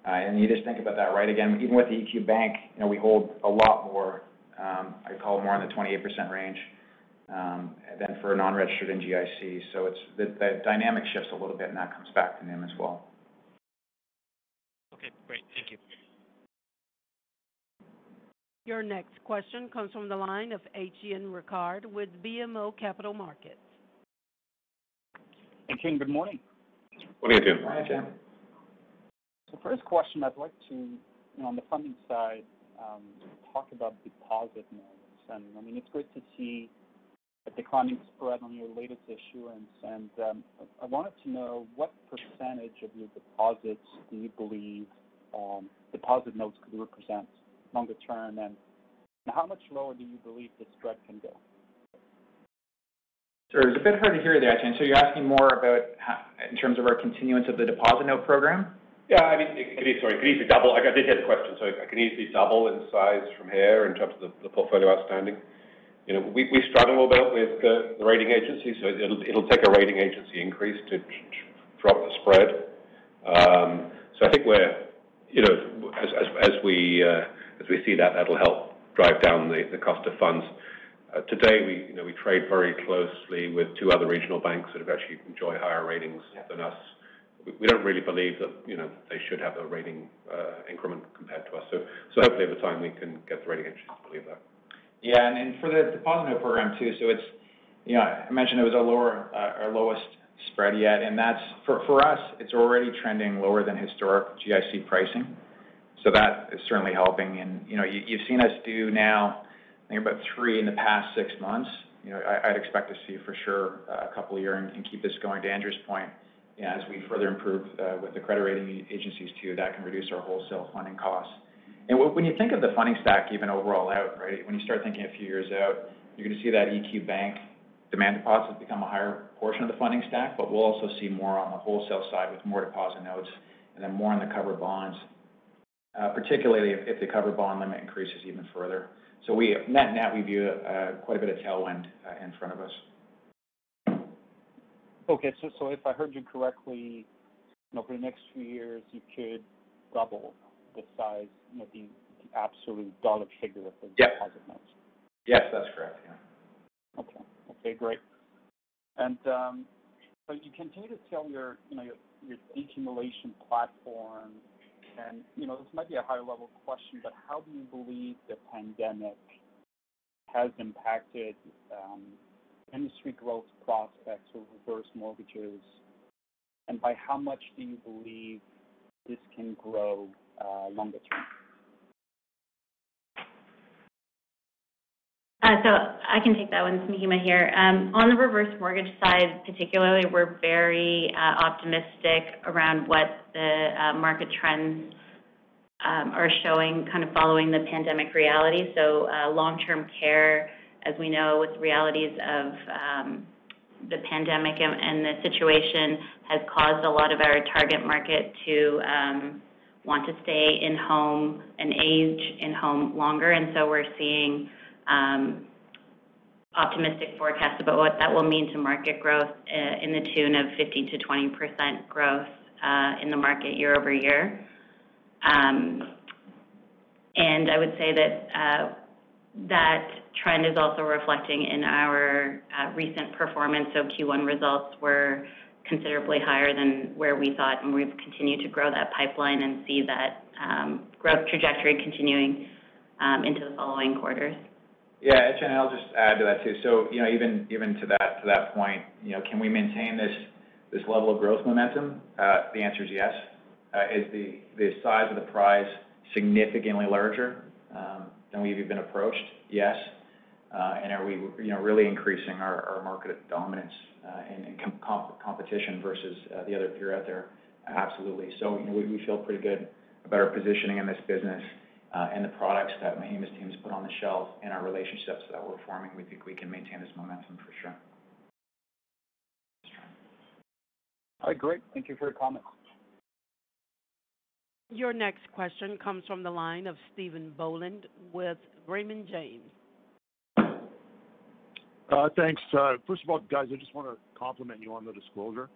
Uh, and You just think about that, right? Again, even with the EQ Bank, you know, we hold a lot more, um, I'd call it more in the 28% range um, than for a non-registered in GIC. It's the dynamic shifts a little bit, and that comes back to NIM as well. Okay, great. Thank you. Your next question comes from the line of Étienne Ricard with BMO Capital Markets. Étienne, good morning. Morning, Étienne. Hi, Étienne. First question, I'd like to, you know, on the funding side, talk about deposit notes. I mean, it's great to see a declining spread on your latest issuance. And um, I wanted to know what percentage of your deposits do you believe deposit notes could represent longer term, and how much lower do you believe the spread can go? Sorry, it's a bit hard to hear there, Étienne. So you're asking more about how in terms of our continuance of the deposit note program? Yeah. I mean, it could easily double. I did hear the question. So it can easily double in size from here in terms of the portfolio outstanding. You know, we struggle a little bit with the rating agencies, so it'll it'll take a rating agency increase to drop the spread. Um, so I think we're, you know, as we see that that'll help drive down the the cost of funds. Uh, Today, we, you know, we trade very closely with two other regional banks that have actually enjoy higher ratings than us. We don't really believe that, you know, they should have a rating uh, increment compared to us. So, so hopefully over time, we can get the rating agencies to believe that. Yeah. And, and for the deposit note program too, so it's, you know, I mentioned it was our lower, our lowest spread yet, and that's for, for us, it's already trending lower than historic GIC pricing. So that is certainly helping. And you know, you've seen us do now, I think about three in the past six months. You know, I'd expect to see for sure uh, a couple a year and keep this going. To Andrew's point, you know, as we further improve uh, with the credit rating agencies too, that can reduce our wholesale funding costs. And when you think of the funding stack even overall out, right? When you start thinking a few years out, you're gonna see that EQ Bank demand deposits become a higher portion of the funding stack, but we'll also see more on the wholesale side with more deposit notes and then more on the covered bonds, Uh, particularly if the covered bond limit increases even further. So, we, Net-net, we view uh, quite a bit of tailwind uh, in front of us. Okay. So so if I heard you correctly, you know, for the next few years, you could double the size, you know, the absolute dollar figure of the deposit notes. Yes, that's correct. Yeah. Okay, great. And um so you continue to sell your, you know, your decumulation platform. And you know, this might be a higher level question, but how do you believe the pandemic has impacted um, industry growth prospects for reverse mortgages? And by how much do you believe this can grow uh, longer term? Uh, I can take that one. It's Mahima here. Um, on the reverse mortgage side, particularly, we're very uh, optimistic around what the uh, market trends um, are showing kind of following the pandemic reality. So, long-term care, as we know, with realities of um, the pandemic and the situation has caused a lot of our target market to want to stay in home and age in home longer. And so we're seeing Um, optimistic forecast about what that will mean to market growth uh, in the tune of 15 to 20 percent growth uh, in the market year-over-year. Um, and I would say that uh, that trend is also reflecting in our uh, recent performance. So Q1 results were considerably higher than where we thought, and we've continued to grow that pipeline and see that um, growth trajectory continuing um, into the following quarters. Yeah. Étienne, I'll just add to that too. So, you know, even even to that to that point, you know, can we maintain this this level of growth momentum? Uh, the answer is yes. Uh, is the the size of the prize significantly larger um, than we've even approached? Yes. Uh, and are we, you know, really increasing our our market dominance uh, in competition versus the other peer out there? Absolutely. So, you know, we, we feel pretty good about our positioning in this business Uh, and the products that Mahima's team has put on the shelf and our relationships that we're forming. We think we can maintain this momentum for sure. All right, great. Thank you for your comments. Your next question comes from the line of Stephen Boland with Raymond James. Uh, thanks. Uh, first of all, guys, I just wanna compliment you on the disclosure.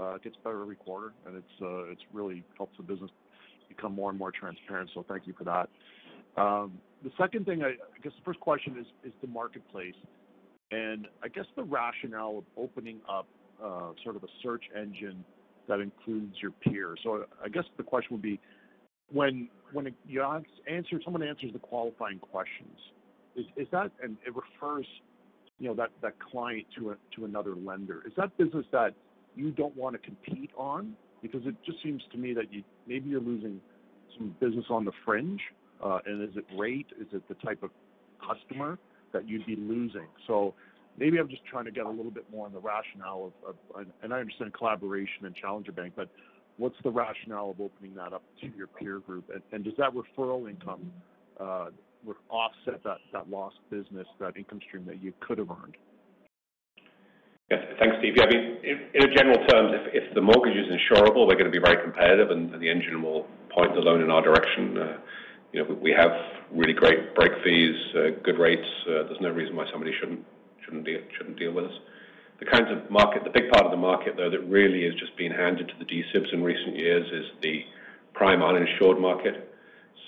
It gets better every quarter, and it's really helps the business become more and more transparent, so thank you for that. Um, the second thing, I guess the first question is the marketplace. And I guess the rationale of opening up uh, sort of a search engine that includes your peers. So I guess the question would be, when someone answers the qualifying questions, is that and it refers, you know, that client to another lender, is that business that you don't wanna compete on? Because it just seems to me that you maybe you're losing some business on the fringe. Uh, and is it rate? Is it the type of customer that you'd be losing? So maybe I'm just trying to get a little bit more on the rationale of. Of and I understand collaboration and Challenger Bank, but what's the rationale of opening that up to your peer group? And does that referral income offset that, that lost business, that income stream that you could have earned? Yes. Thanks, Steve. Yeah, I mean, in general terms, if the mortgage is insurable, we're gonna be very competitive, and the engine will point the loan in our direction. Uh, you know, we have really great break fees, uh, good rates. Uh, there's no reason why somebody shouldn't deal with us. The kinds of market, the big part of the market, though, that really is just being handed to the D-SIBs in recent years is the prime uninsured market.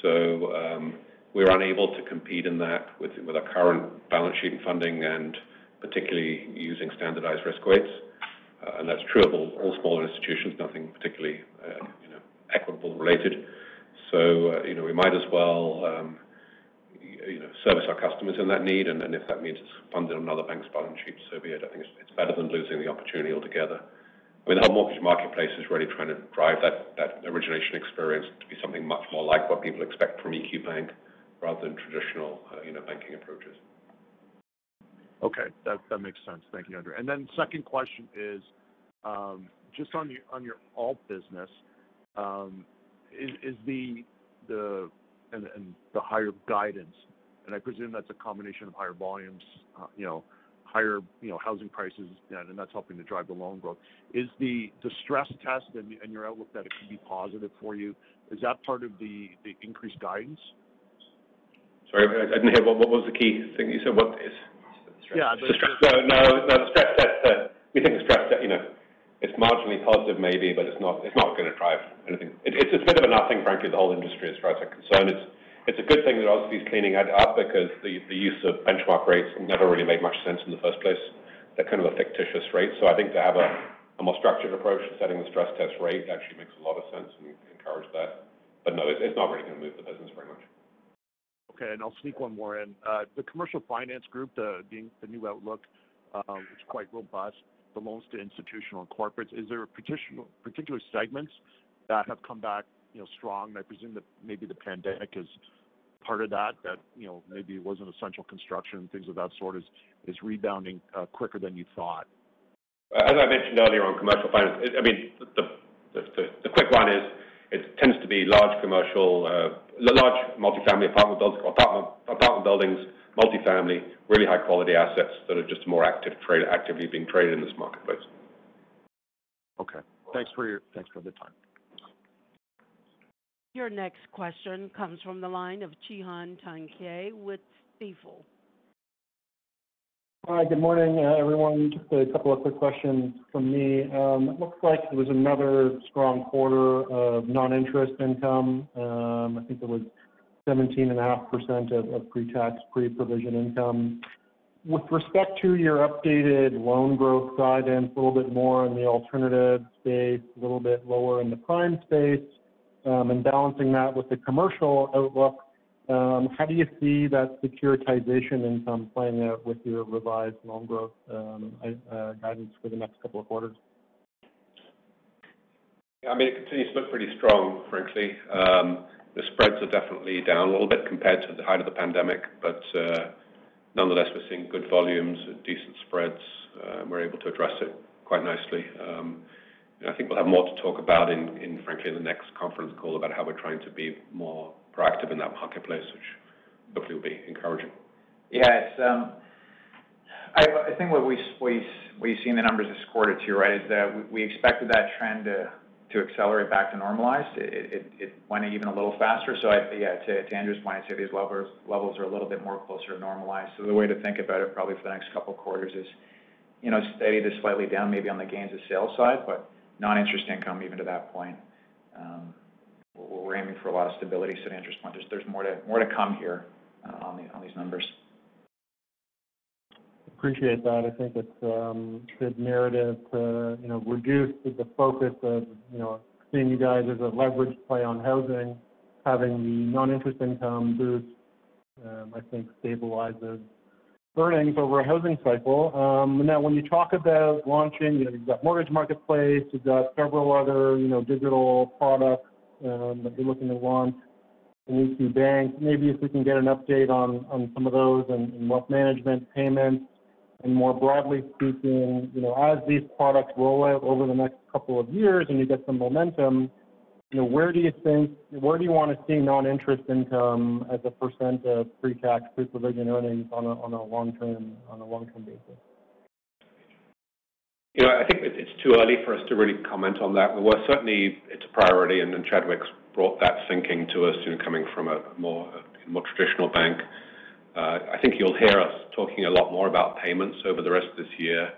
So um we're unable to compete in that with our current balance sheet and funding, and particularly using standardized risk weights. Uh, and that's true of all smaller institutions, nothing particularly, uh, you know, Equitable related. So uh, you know, we might as well, um, you know, service our customers in that need, and and if that means it's funded on another bank's balance sheet, so be it. I think it's better than losing the opportunity altogether. I mean, the whole mortgage marketplace is really trying to drive that origination experience to be something much more like what people expect from EQ Bank rather than traditional, you know, banking approaches. Okay. That makes sense. Thank you, Andrew. Second question is um, just on your on your alt business, um, is the the and and the higher guidance, and I presume that's a combination of higher volumes, uh, you know, higher you know, housing prices, and that's helping to drive the loan growth. Is the stress test and your outlook that it could be positive for you, is that part of the increased guidance? Sorry, I didn't hear. What was the key thing you said? What is? Yeah. The stress. No, the stress test, uh, we think the stress test, you know, it's marginally positive maybe, but it's not it's not gonna drive anything. It's a bit of a nothing, frankly, the whole industry as far as I'm concerned. It's it's a good thing that obviously it's cleaning it up because the use of benchmark rates never really made much sense in the first place. They're kind of a fictitious rate. So I think to have a more structured approach to setting the stress test rate actually makes a lot of sense, and encourage that. But no, it's not really gonna move the business very and I'll sneak one more in. Uh, the commercial finance group, the new outlook, uh, it's quite robust. The loans to institutional and corporates. Is there particular segments that have come back, you know, strong? I presume that maybe the pandemic is part of that, that you know, maybe it wasn't essential construction, and things of that sort is rebounding uh, quicker than you thought. As I mentioned earlier on commercial finance, I mean, the quick one is it tends to be large commercial, uh, large multifamily apartment apartment buildings, multifamily, really high quality assets that are just more active trade, actively being traded in this marketplace. Okay. Thanks for your thanks for the time. Your next question comes from the line of Cihan Tuncay with Stifel. Hi, good morning, uh, everyone. Just a couple of quick questions from me. Um, it looks like it was another strong quarter of non-interest income. Um, I think it was 17.5% of pre-tax, pre-provision income. With respect to your updated loan growth guidance, a little bit more in the alternative space, a little bit lower in the prime space, um, and balancing that with the commercial outlook, Um, how do you see that securitization income playing out with your revised loan growth um, uh, guidance for the next couple of quarters? I mean, it continues to look pretty strong, frankly. Um, the spreads are definitely down a little bit compared to the height of the pandemic, but uh, nonetheless, we're seeing good volumes, decent spreads. We're able to address it quite nicely. I think we'll have more to talk about in frankly, the next conference call about how we're trying to be more proactive in that marketplace, which hopefully will be encouraging. Yeah. it's. Um, I think what we see in the numbers this quarter too, right, is that we expected that trend to accelerate back to normalized. It went even a little faster. So, yeah, to Andrew's point, I'd say these levels are a little bit more closer to normalized. So the way to think about it probably for the next couple of quarters is you know, steady to slightly down maybe on the gains of sales side, but non-interest income even to that point. Um, We're aiming for a lot of stability. So To Andrew's point, there's more to come here uh, on these numbers. Appreciate that. I think it's a good narrative to reduce the focus of seeing you guys as a leverage play on housing, having the non-interest income boost, um, I think stabilizes earnings over a housing cycle. Um, now when you talk about launching, you've got Mortgage Marketplace, you've got several other digital products Um, that you're looking to launch in EQ Bank. Maybe if we can get an update on on some of those and wealth management payments. And more broadly speaking, you know, as these products roll out over the next couple of years and you get some momentum, you know, where do you think, where do you want to see non-interest income as a percent of pre-tax, pre-provision earnings on a, on a long-term, on a long-term basis? I think it's too early for us to really comment on that. But certainly, it's a priority, and Chadwick's brought that thinking to us, you know, coming from a more traditional bank. Uh, I think you'll hear us talking a lot more about payments over the rest of this year,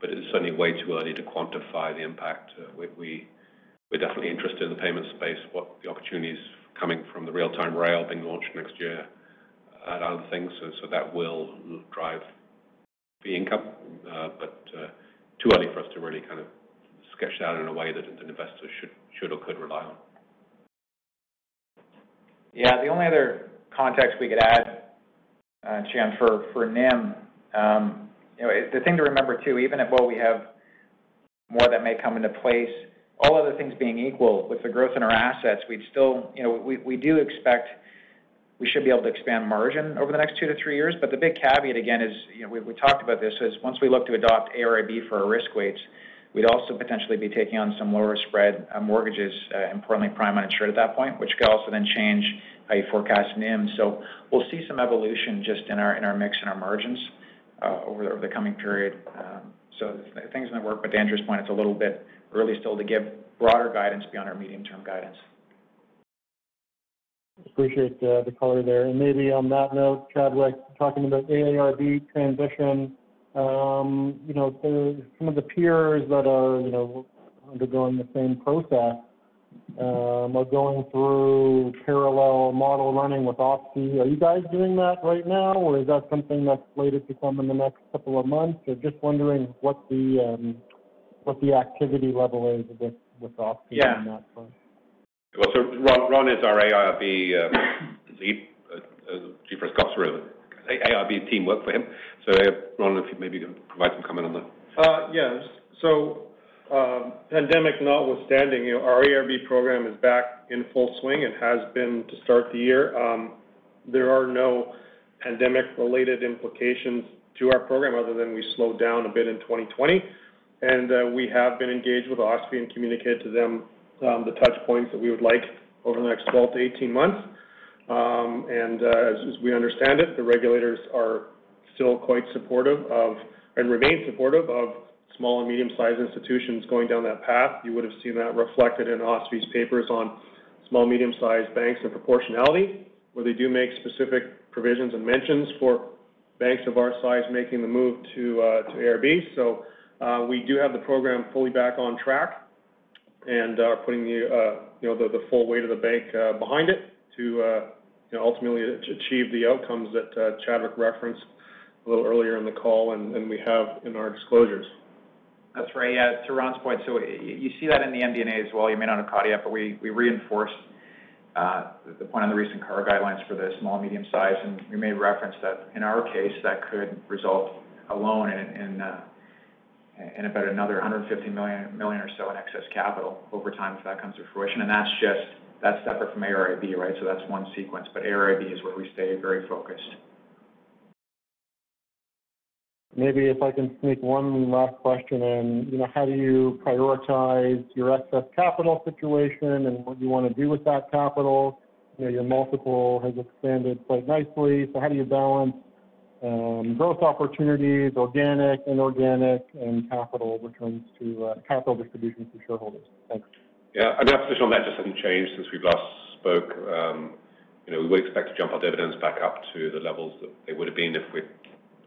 but it's certainly way too early to quantify the impact. Uh, we're definitely interested in the payment space, what the opportunities coming from the real-time rail being launched next year uh, and other things. So, that will drive fee income. Too early for us to really kind of sketch that out in a way that an investor should or could rely on. Yeah. The only other context we could add, uh, Cihan, for for NIM, um, you know, the thing to remember too, even if while we have more that may come into place, all other things being equal with the growth in our assets, we'd still, you know, we, we do expect we should be able to expand margin over the next two to three years. But the big caveat, again, is you know, we talked about this, is once we look to adopt AIRB for our risk weights, we'd also potentially be taking on some lower spread mortgages, uh, importantly prime uninsured at that point, which could also then change how you forecast NIM. So we'll see some evolution just in our in our mix and our margins uh, over the over the coming period. Um, so things in the work, but to Andrew's point, it's a little bit early still to give broader guidance beyond our medium-term guidance. Appreciate the color there. And maybe on that note, Chadwick, talking about AIRB transition. Um, you know, some of the peers that are you know, undergoing the same process are going through parallel model running with OSFI. Are you guys doing that right now, or is that something that's slated to come in the next couple of months? Just wondering what the activity level is with OSFI on that front. Ron is our AIRB uh, lead. Uh, uh, Chief Risk Officer. AIRB team work for him. So Ron, if you maybe can provide some comment on that. Yes. So um, pandemic notwithstanding, our AIRB program is back in full swing and has been to start the year. Um, there are no pandemic-related implications to our program other than we slowed down a bit in 2020. And We have been engaged with OSFI and communicated to them Um, the touch points that we would like over the next 12 to 18 months. Um, and uh, as we understand it, the regulators are still quite supportive of, and remain supportive of small and medium-sized institutions going down that path. You would have seen that reflected in OSFI's papers on small, medium-sized banks and proportionality, where they do make specific provisions and mentions for banks of our size making the move to uh, AIRB. Uh, we do have the program fully back on track and are putting the uh, you know, the, the full weight of the bank uh, behind it to you know, ultimately achieve the outcomes that Chadwick referenced a little earlier in the call and and we have in our disclosures. That's right. Yeah. To Ron's point, so you see that in the MD&A as well. You may not have caught it yet, but we we reinforced uh, the point on the recent CAR guidelines for the small, medium size, and we made reference that in our case, that could result alone in about another 150 million or so in excess capital over time if that comes to fruition. And that's just That's separate from AIRB, right? So that's one sequence, but AIRB is where we stay very focused. Maybe if I can sneak one last question in. You know, how do you prioritize your excess capital situation and what you want to do with that capital? You know, your multiple has expanded quite nicely, so how do you balance Um, growth opportunities, organic, inorganic, and capital returns to uh, capital distributions to shareholders? Thanks. Yeah. I mean, our position on that just hasn't changed since we last spoke. Um, you know, we would expect to jump our dividends back up to the levels that they would have been if we'd,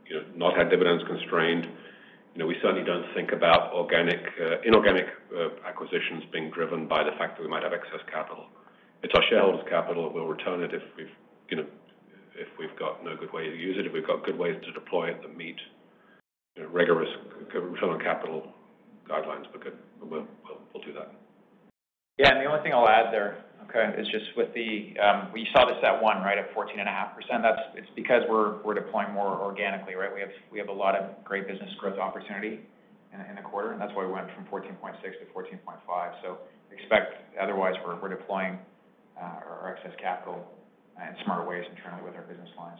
you know, not had dividends constrained. You know, we certainly don't think about organic, uh, inorganic uh, acquisitions being driven by the fact that we might have excess capital. It's our shareholders' capital. We'll return it if we've, you know, if we've got no good way to use it. If we've got good ways to deploy it that meet, you know, rigorous return on capital guidelines, we'll do that. Yeah. And the only thing I'll add there, okay, is just with the, um, we saw this at one, right, at 14.5%. That's it's because we're we're deploying more organically, right? We have we have a lot of great business growth opportunity in the quarter, and that's why we went from 14.6 to 14.5. So Expect otherwise we're deploying uh, our excess capital in smarter ways internally with our business lines.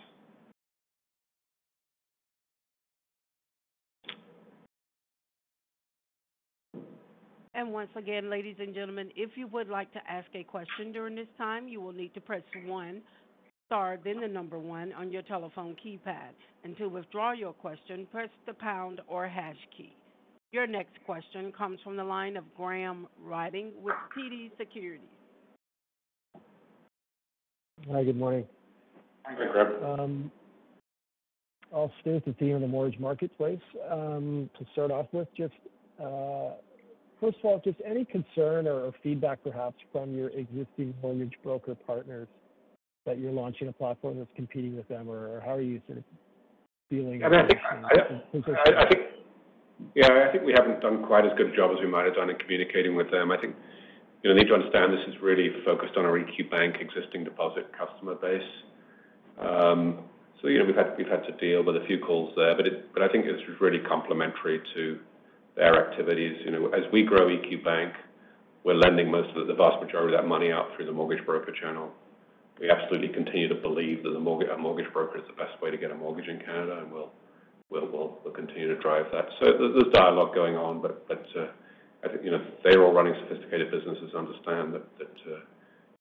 And once again, ladies and gentlemen, if you would like to ask a question during this time, you will need to press one star then the number one on your telephone keypad. And to withdraw your question, press the pound or hash key. Your next question comes from the line of Graham Ryding with TD Securities. Hi, good morning. Hi, Graham. Um, I'll stay with the theme of the mortgage marketplace. Um, to start off with, just uh, first of all, just any concern or feedback perhaps from your existing mortgage broker partners that you're launching a platform that's competing with them, or how are you sort of feeling? I mean, I think we haven't done quite as good a job as we might have done in communicating with them. I think, you know, need to understand this is really focused on our EQ Bank existing deposit customer base. Um so, you know, we've had we've had to deal with a few calls there, but it but I think it's really complementary to their activities. You know, as we grow EQ Bank, we're lending most of the vast majority of that money out through the mortgage broker channel. We absolutely continue to believe that a mortgage broker is the best way to get a mortgage in Canada, and we'll we'll we'll continue to drive that. So th there's dialogue going on, but but I think, you know, they're all running sophisticated businesses, understand that that uh,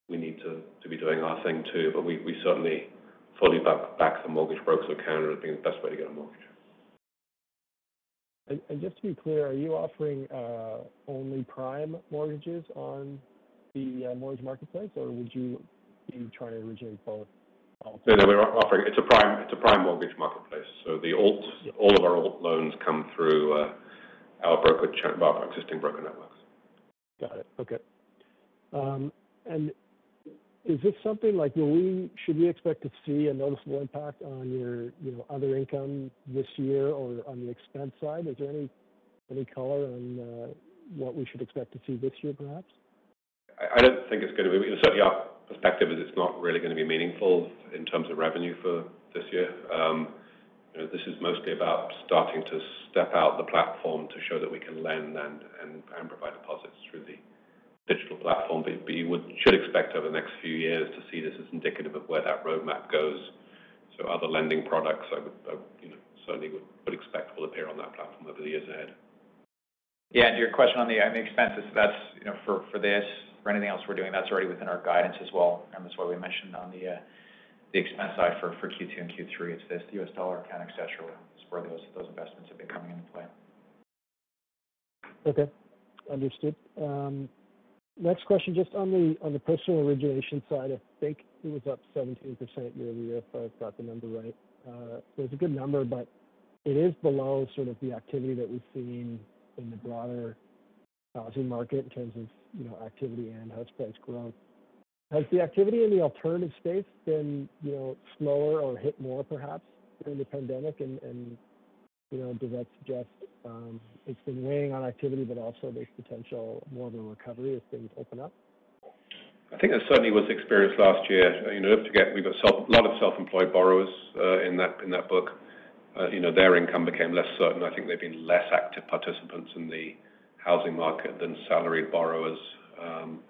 we need to to be doing our thing too. But we we certainly fully back back the Mortgage Brokers of Canada as being the best way to get a mortgage. And just to be clear, are you offering uh, only prime mortgages on the uh, mortgage marketplace, or would you be trying to originate both also? No, we're offering. It's a prime it's a prime mortgage marketplace. So the alt yeah. all of our alt loans come through our existing broker networks. Got it. Okay. Um, and is this something like should we expect to see a noticeable impact on your, you know, other income this year or on the expense side? Is there any any color on uh, what we should expect to see this year, perhaps? I don't think it's gonna be. Certainly our perspective is it's not really gonna be meaningful in terms of revenue for this year. Know, this is mostly about starting to step out the platform to show that we can lend and provide deposits through the digital platform. But you should expect over the next few years to see this as indicative of where that roadmap goes. So other lending products I would, you know, certainly would expect will appear on that platform over the years ahead. Yeah. and your question on the expenses, that's, you know, for this, for anything else we're doing, that's already within our guidance as well. And that's why we mentioned on the uh, expense side for Q2 and Q3, it's this US dollar account, et cetera. It's where those investments have been coming into play. Okay. Understood. Um, next question, just on the on the personal origination side, I think it was up 17% year-over-year, if I've got the number right. Uh, so It's a good number, but it is below sort of the activity that we've seen in the broader housing market in terms of, you know, activity and house price growth. Has the activity in the alternative space been, you know, slower or hit more perhaps during the pandemic? And you know, does that suggest um, it's been weighing on activity, but also there's potential more of a recovery as things open up? I think that certainly was experienced last year. Uh, you know, don't forget we've got a lot of self-employed borrowers uh, in that book. Uh, you know, their income became less certain. I think they've been less active participants in the housing market than salaried borrowers. Um,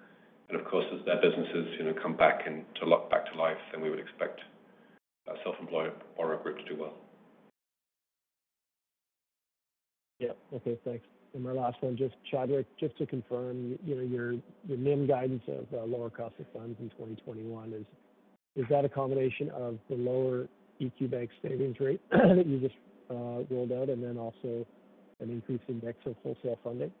And of course, as their businesses, you know, come back and to lock back to life, then we would expect our self-employed borrower group to do well. Yeah. Okay, thanks. And my last one, just Chadwick, just to confirm, you know, your your NIM guidance of uh, lower cost of funds in 2021, is is that a combination of the lower EQ Bank savings rate that you just uh, rolled out and then also an increase in mix of wholesale funding?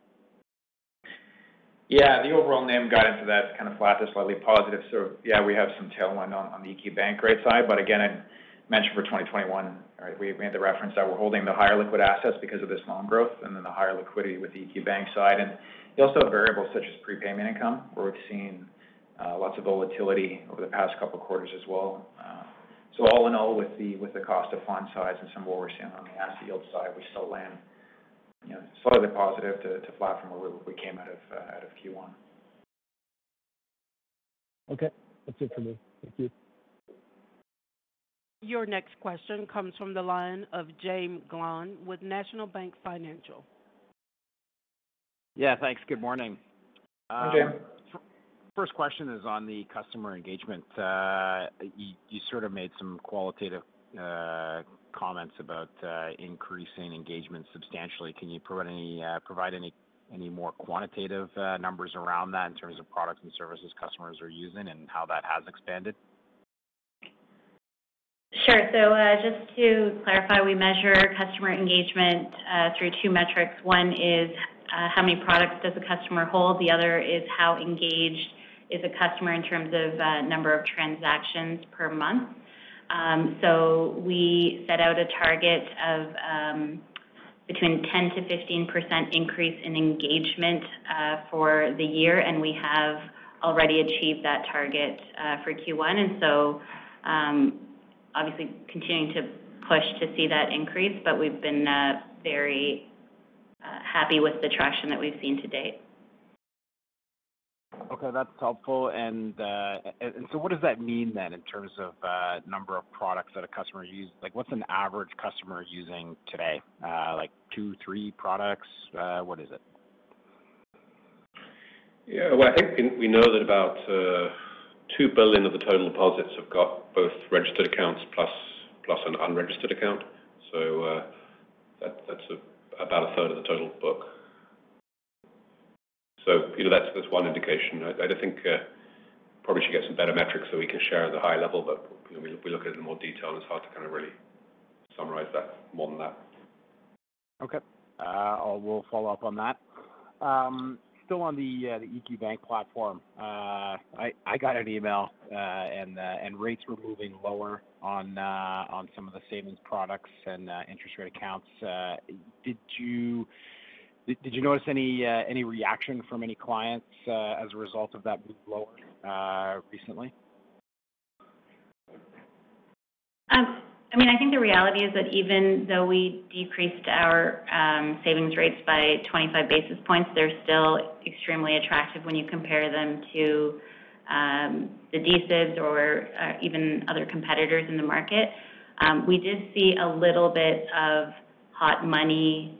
Yeah. The overall NIM guidance of that is kind of flat to slightly positive. So yeah, we have some tailwind on the EQ Bank rate side. But again, I mentioned for 2021, right, we made the reference that we're holding the higher liquid assets because of this loan growth and then the higher liquidity with the EQ Bank side. And you also have variables such as prepayment income, where we've seen lots of volatility over the past couple of quarters as well. Uh, so all in all, with the with the cost of fund size and some of what we're seeing on the asset yield side, we still land, you know, slightly positive to flat from where we came out of uh, Q1. Okay. That's it for me. Thank you. Your next question comes from the line of Jaeme Gloyn with National Bank Financial. Yeah, thanks. Good morning. Hi, Jaeme. First question is on the customer engagement. Uh, you sort of made some qualitative Uh, comments about uh, increasing engagement substantially. Can you provide any uh provide any any more quantitative uh, numbers around that in terms of products and services customers are using and how that has expanded? Sure. So uh, just to clarify, we measure customer engagement through two metrics. One is how many products does a customer hold? The other is how engaged is a customer in terms of number of transactions per month. Um, we set out a target of um, between 10 to 15 percent increase in engagement uh, for the year, and we have already achieved that target uh, for Q1. And so, um, obviously continuing to push to see that increase, but we've been uh, very happy with the traction that we've seen to date. Okay, that's helpful. Uh, and so what does that mean then in terms of uh number of products that a customer uses? Like, what's an average customer using today? Uh, like two, three products? Uh, what is it? Yeah. Well, I think we know that about 2 billion of the total deposits have got both registered accounts plus an unregistered account. So, that's about a third of the total book. So, you know, that's one indication. I think uh, probably should get some better metrics so we can share at the high level, but you know, we look at it in more detail, and it's hard to kind of really summarize that more than that. Okay. Uh, we'll follow up on that. Um, still on the uh, EQ Bank platform. I got an email, and rates were moving lower on some of the savings products and interest rate accounts. Did you notice uh, any reaction from any clients uh, as a result of that move lower uh, recently? Um, I mean, I think the reality is that even though we decreased our um, savings rates by 25 basis points, they're still extremely attractive when you compare them to um, the D-SIBs or even other competitors in the market. We did see a little bit of hot money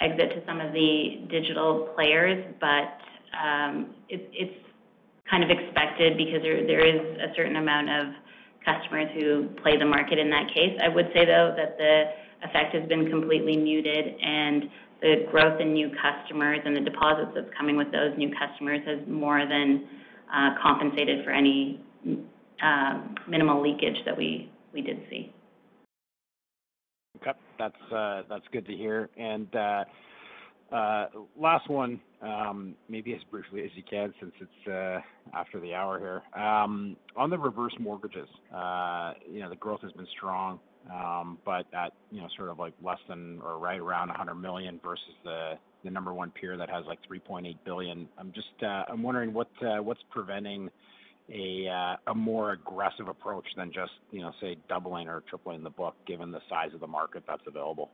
exit to some of the digital players, but um, it's kind of expected because there, there is a certain amount of customers who play the market in that case. I would say, though, that the effect has been completely muted, and the growth in new customers and the deposits that's coming with those new customers has more than uh, compensated for any uh, minimal leakage that we, we did see. Okay. Uh, that's good to hear. And uh, uh, last one, um, maybe as briefly as you can since it's after the hour here. Um, on the reverse mortgages, you know, the growth has been strong, um, but at, you know, sort of like less than or right around 100 million versus the the number one peer that has, like, 3.8 billion. I'm just uh I'm wondering what what's preventing Uh, a more aggressive approach than just, you know, say, doubling or tripling the book given the size of the market that's available?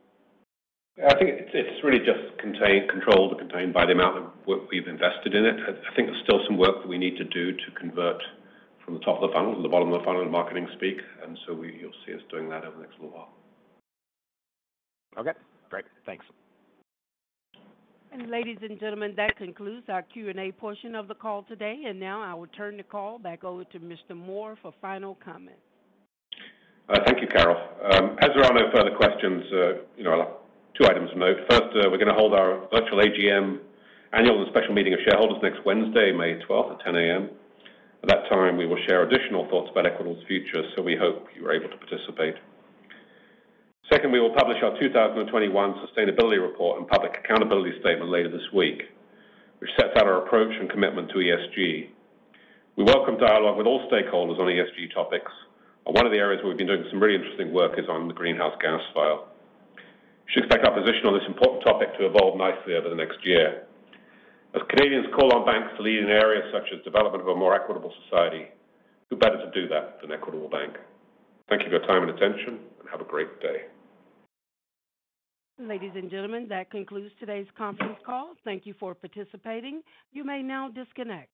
I think it's really just controlled or contained by the amount of work we've invested in it. I think there's still some work that we need to do to convert from the top of the funnel to the bottom of the funnel in marketing speak. And so we, you'll see us doing that over the next little while. Okay, great. Thanks. Ladies and gentlemen, that concludes our Q&A portion of the call today. And now I will turn the call back over to Mr. Moore for final comments. Uh, thank you, Carol. Um, as there are no further questions, uh, you know, two items of note. First, uh, we're going to hold our virtual AGM annual and special meeting of shareholders next Wednesday, May 12th at 10 a.m. At that time, we will share additional thoughts about Equitable's future, so we hope you are able to participate. Second, we will publish our 2021 sustainability report and public accountability statement later this week, which sets out our approach and commitment to ESG. We welcome dialogue with all stakeholders on ESG topics. And one of the areas where we've been doing some really interesting work is on the greenhouse gas file. You should expect our position on this important topic to evolve nicely over the next year. As Canadians call on banks to lead in areas such as development of a more equitable society, who better to do that than Equitable Bank? Thank you for your time and attention, and have a great day. Ladies and gentlemen, that concludes today's conference call. Thank you for participating. You may now disconnect.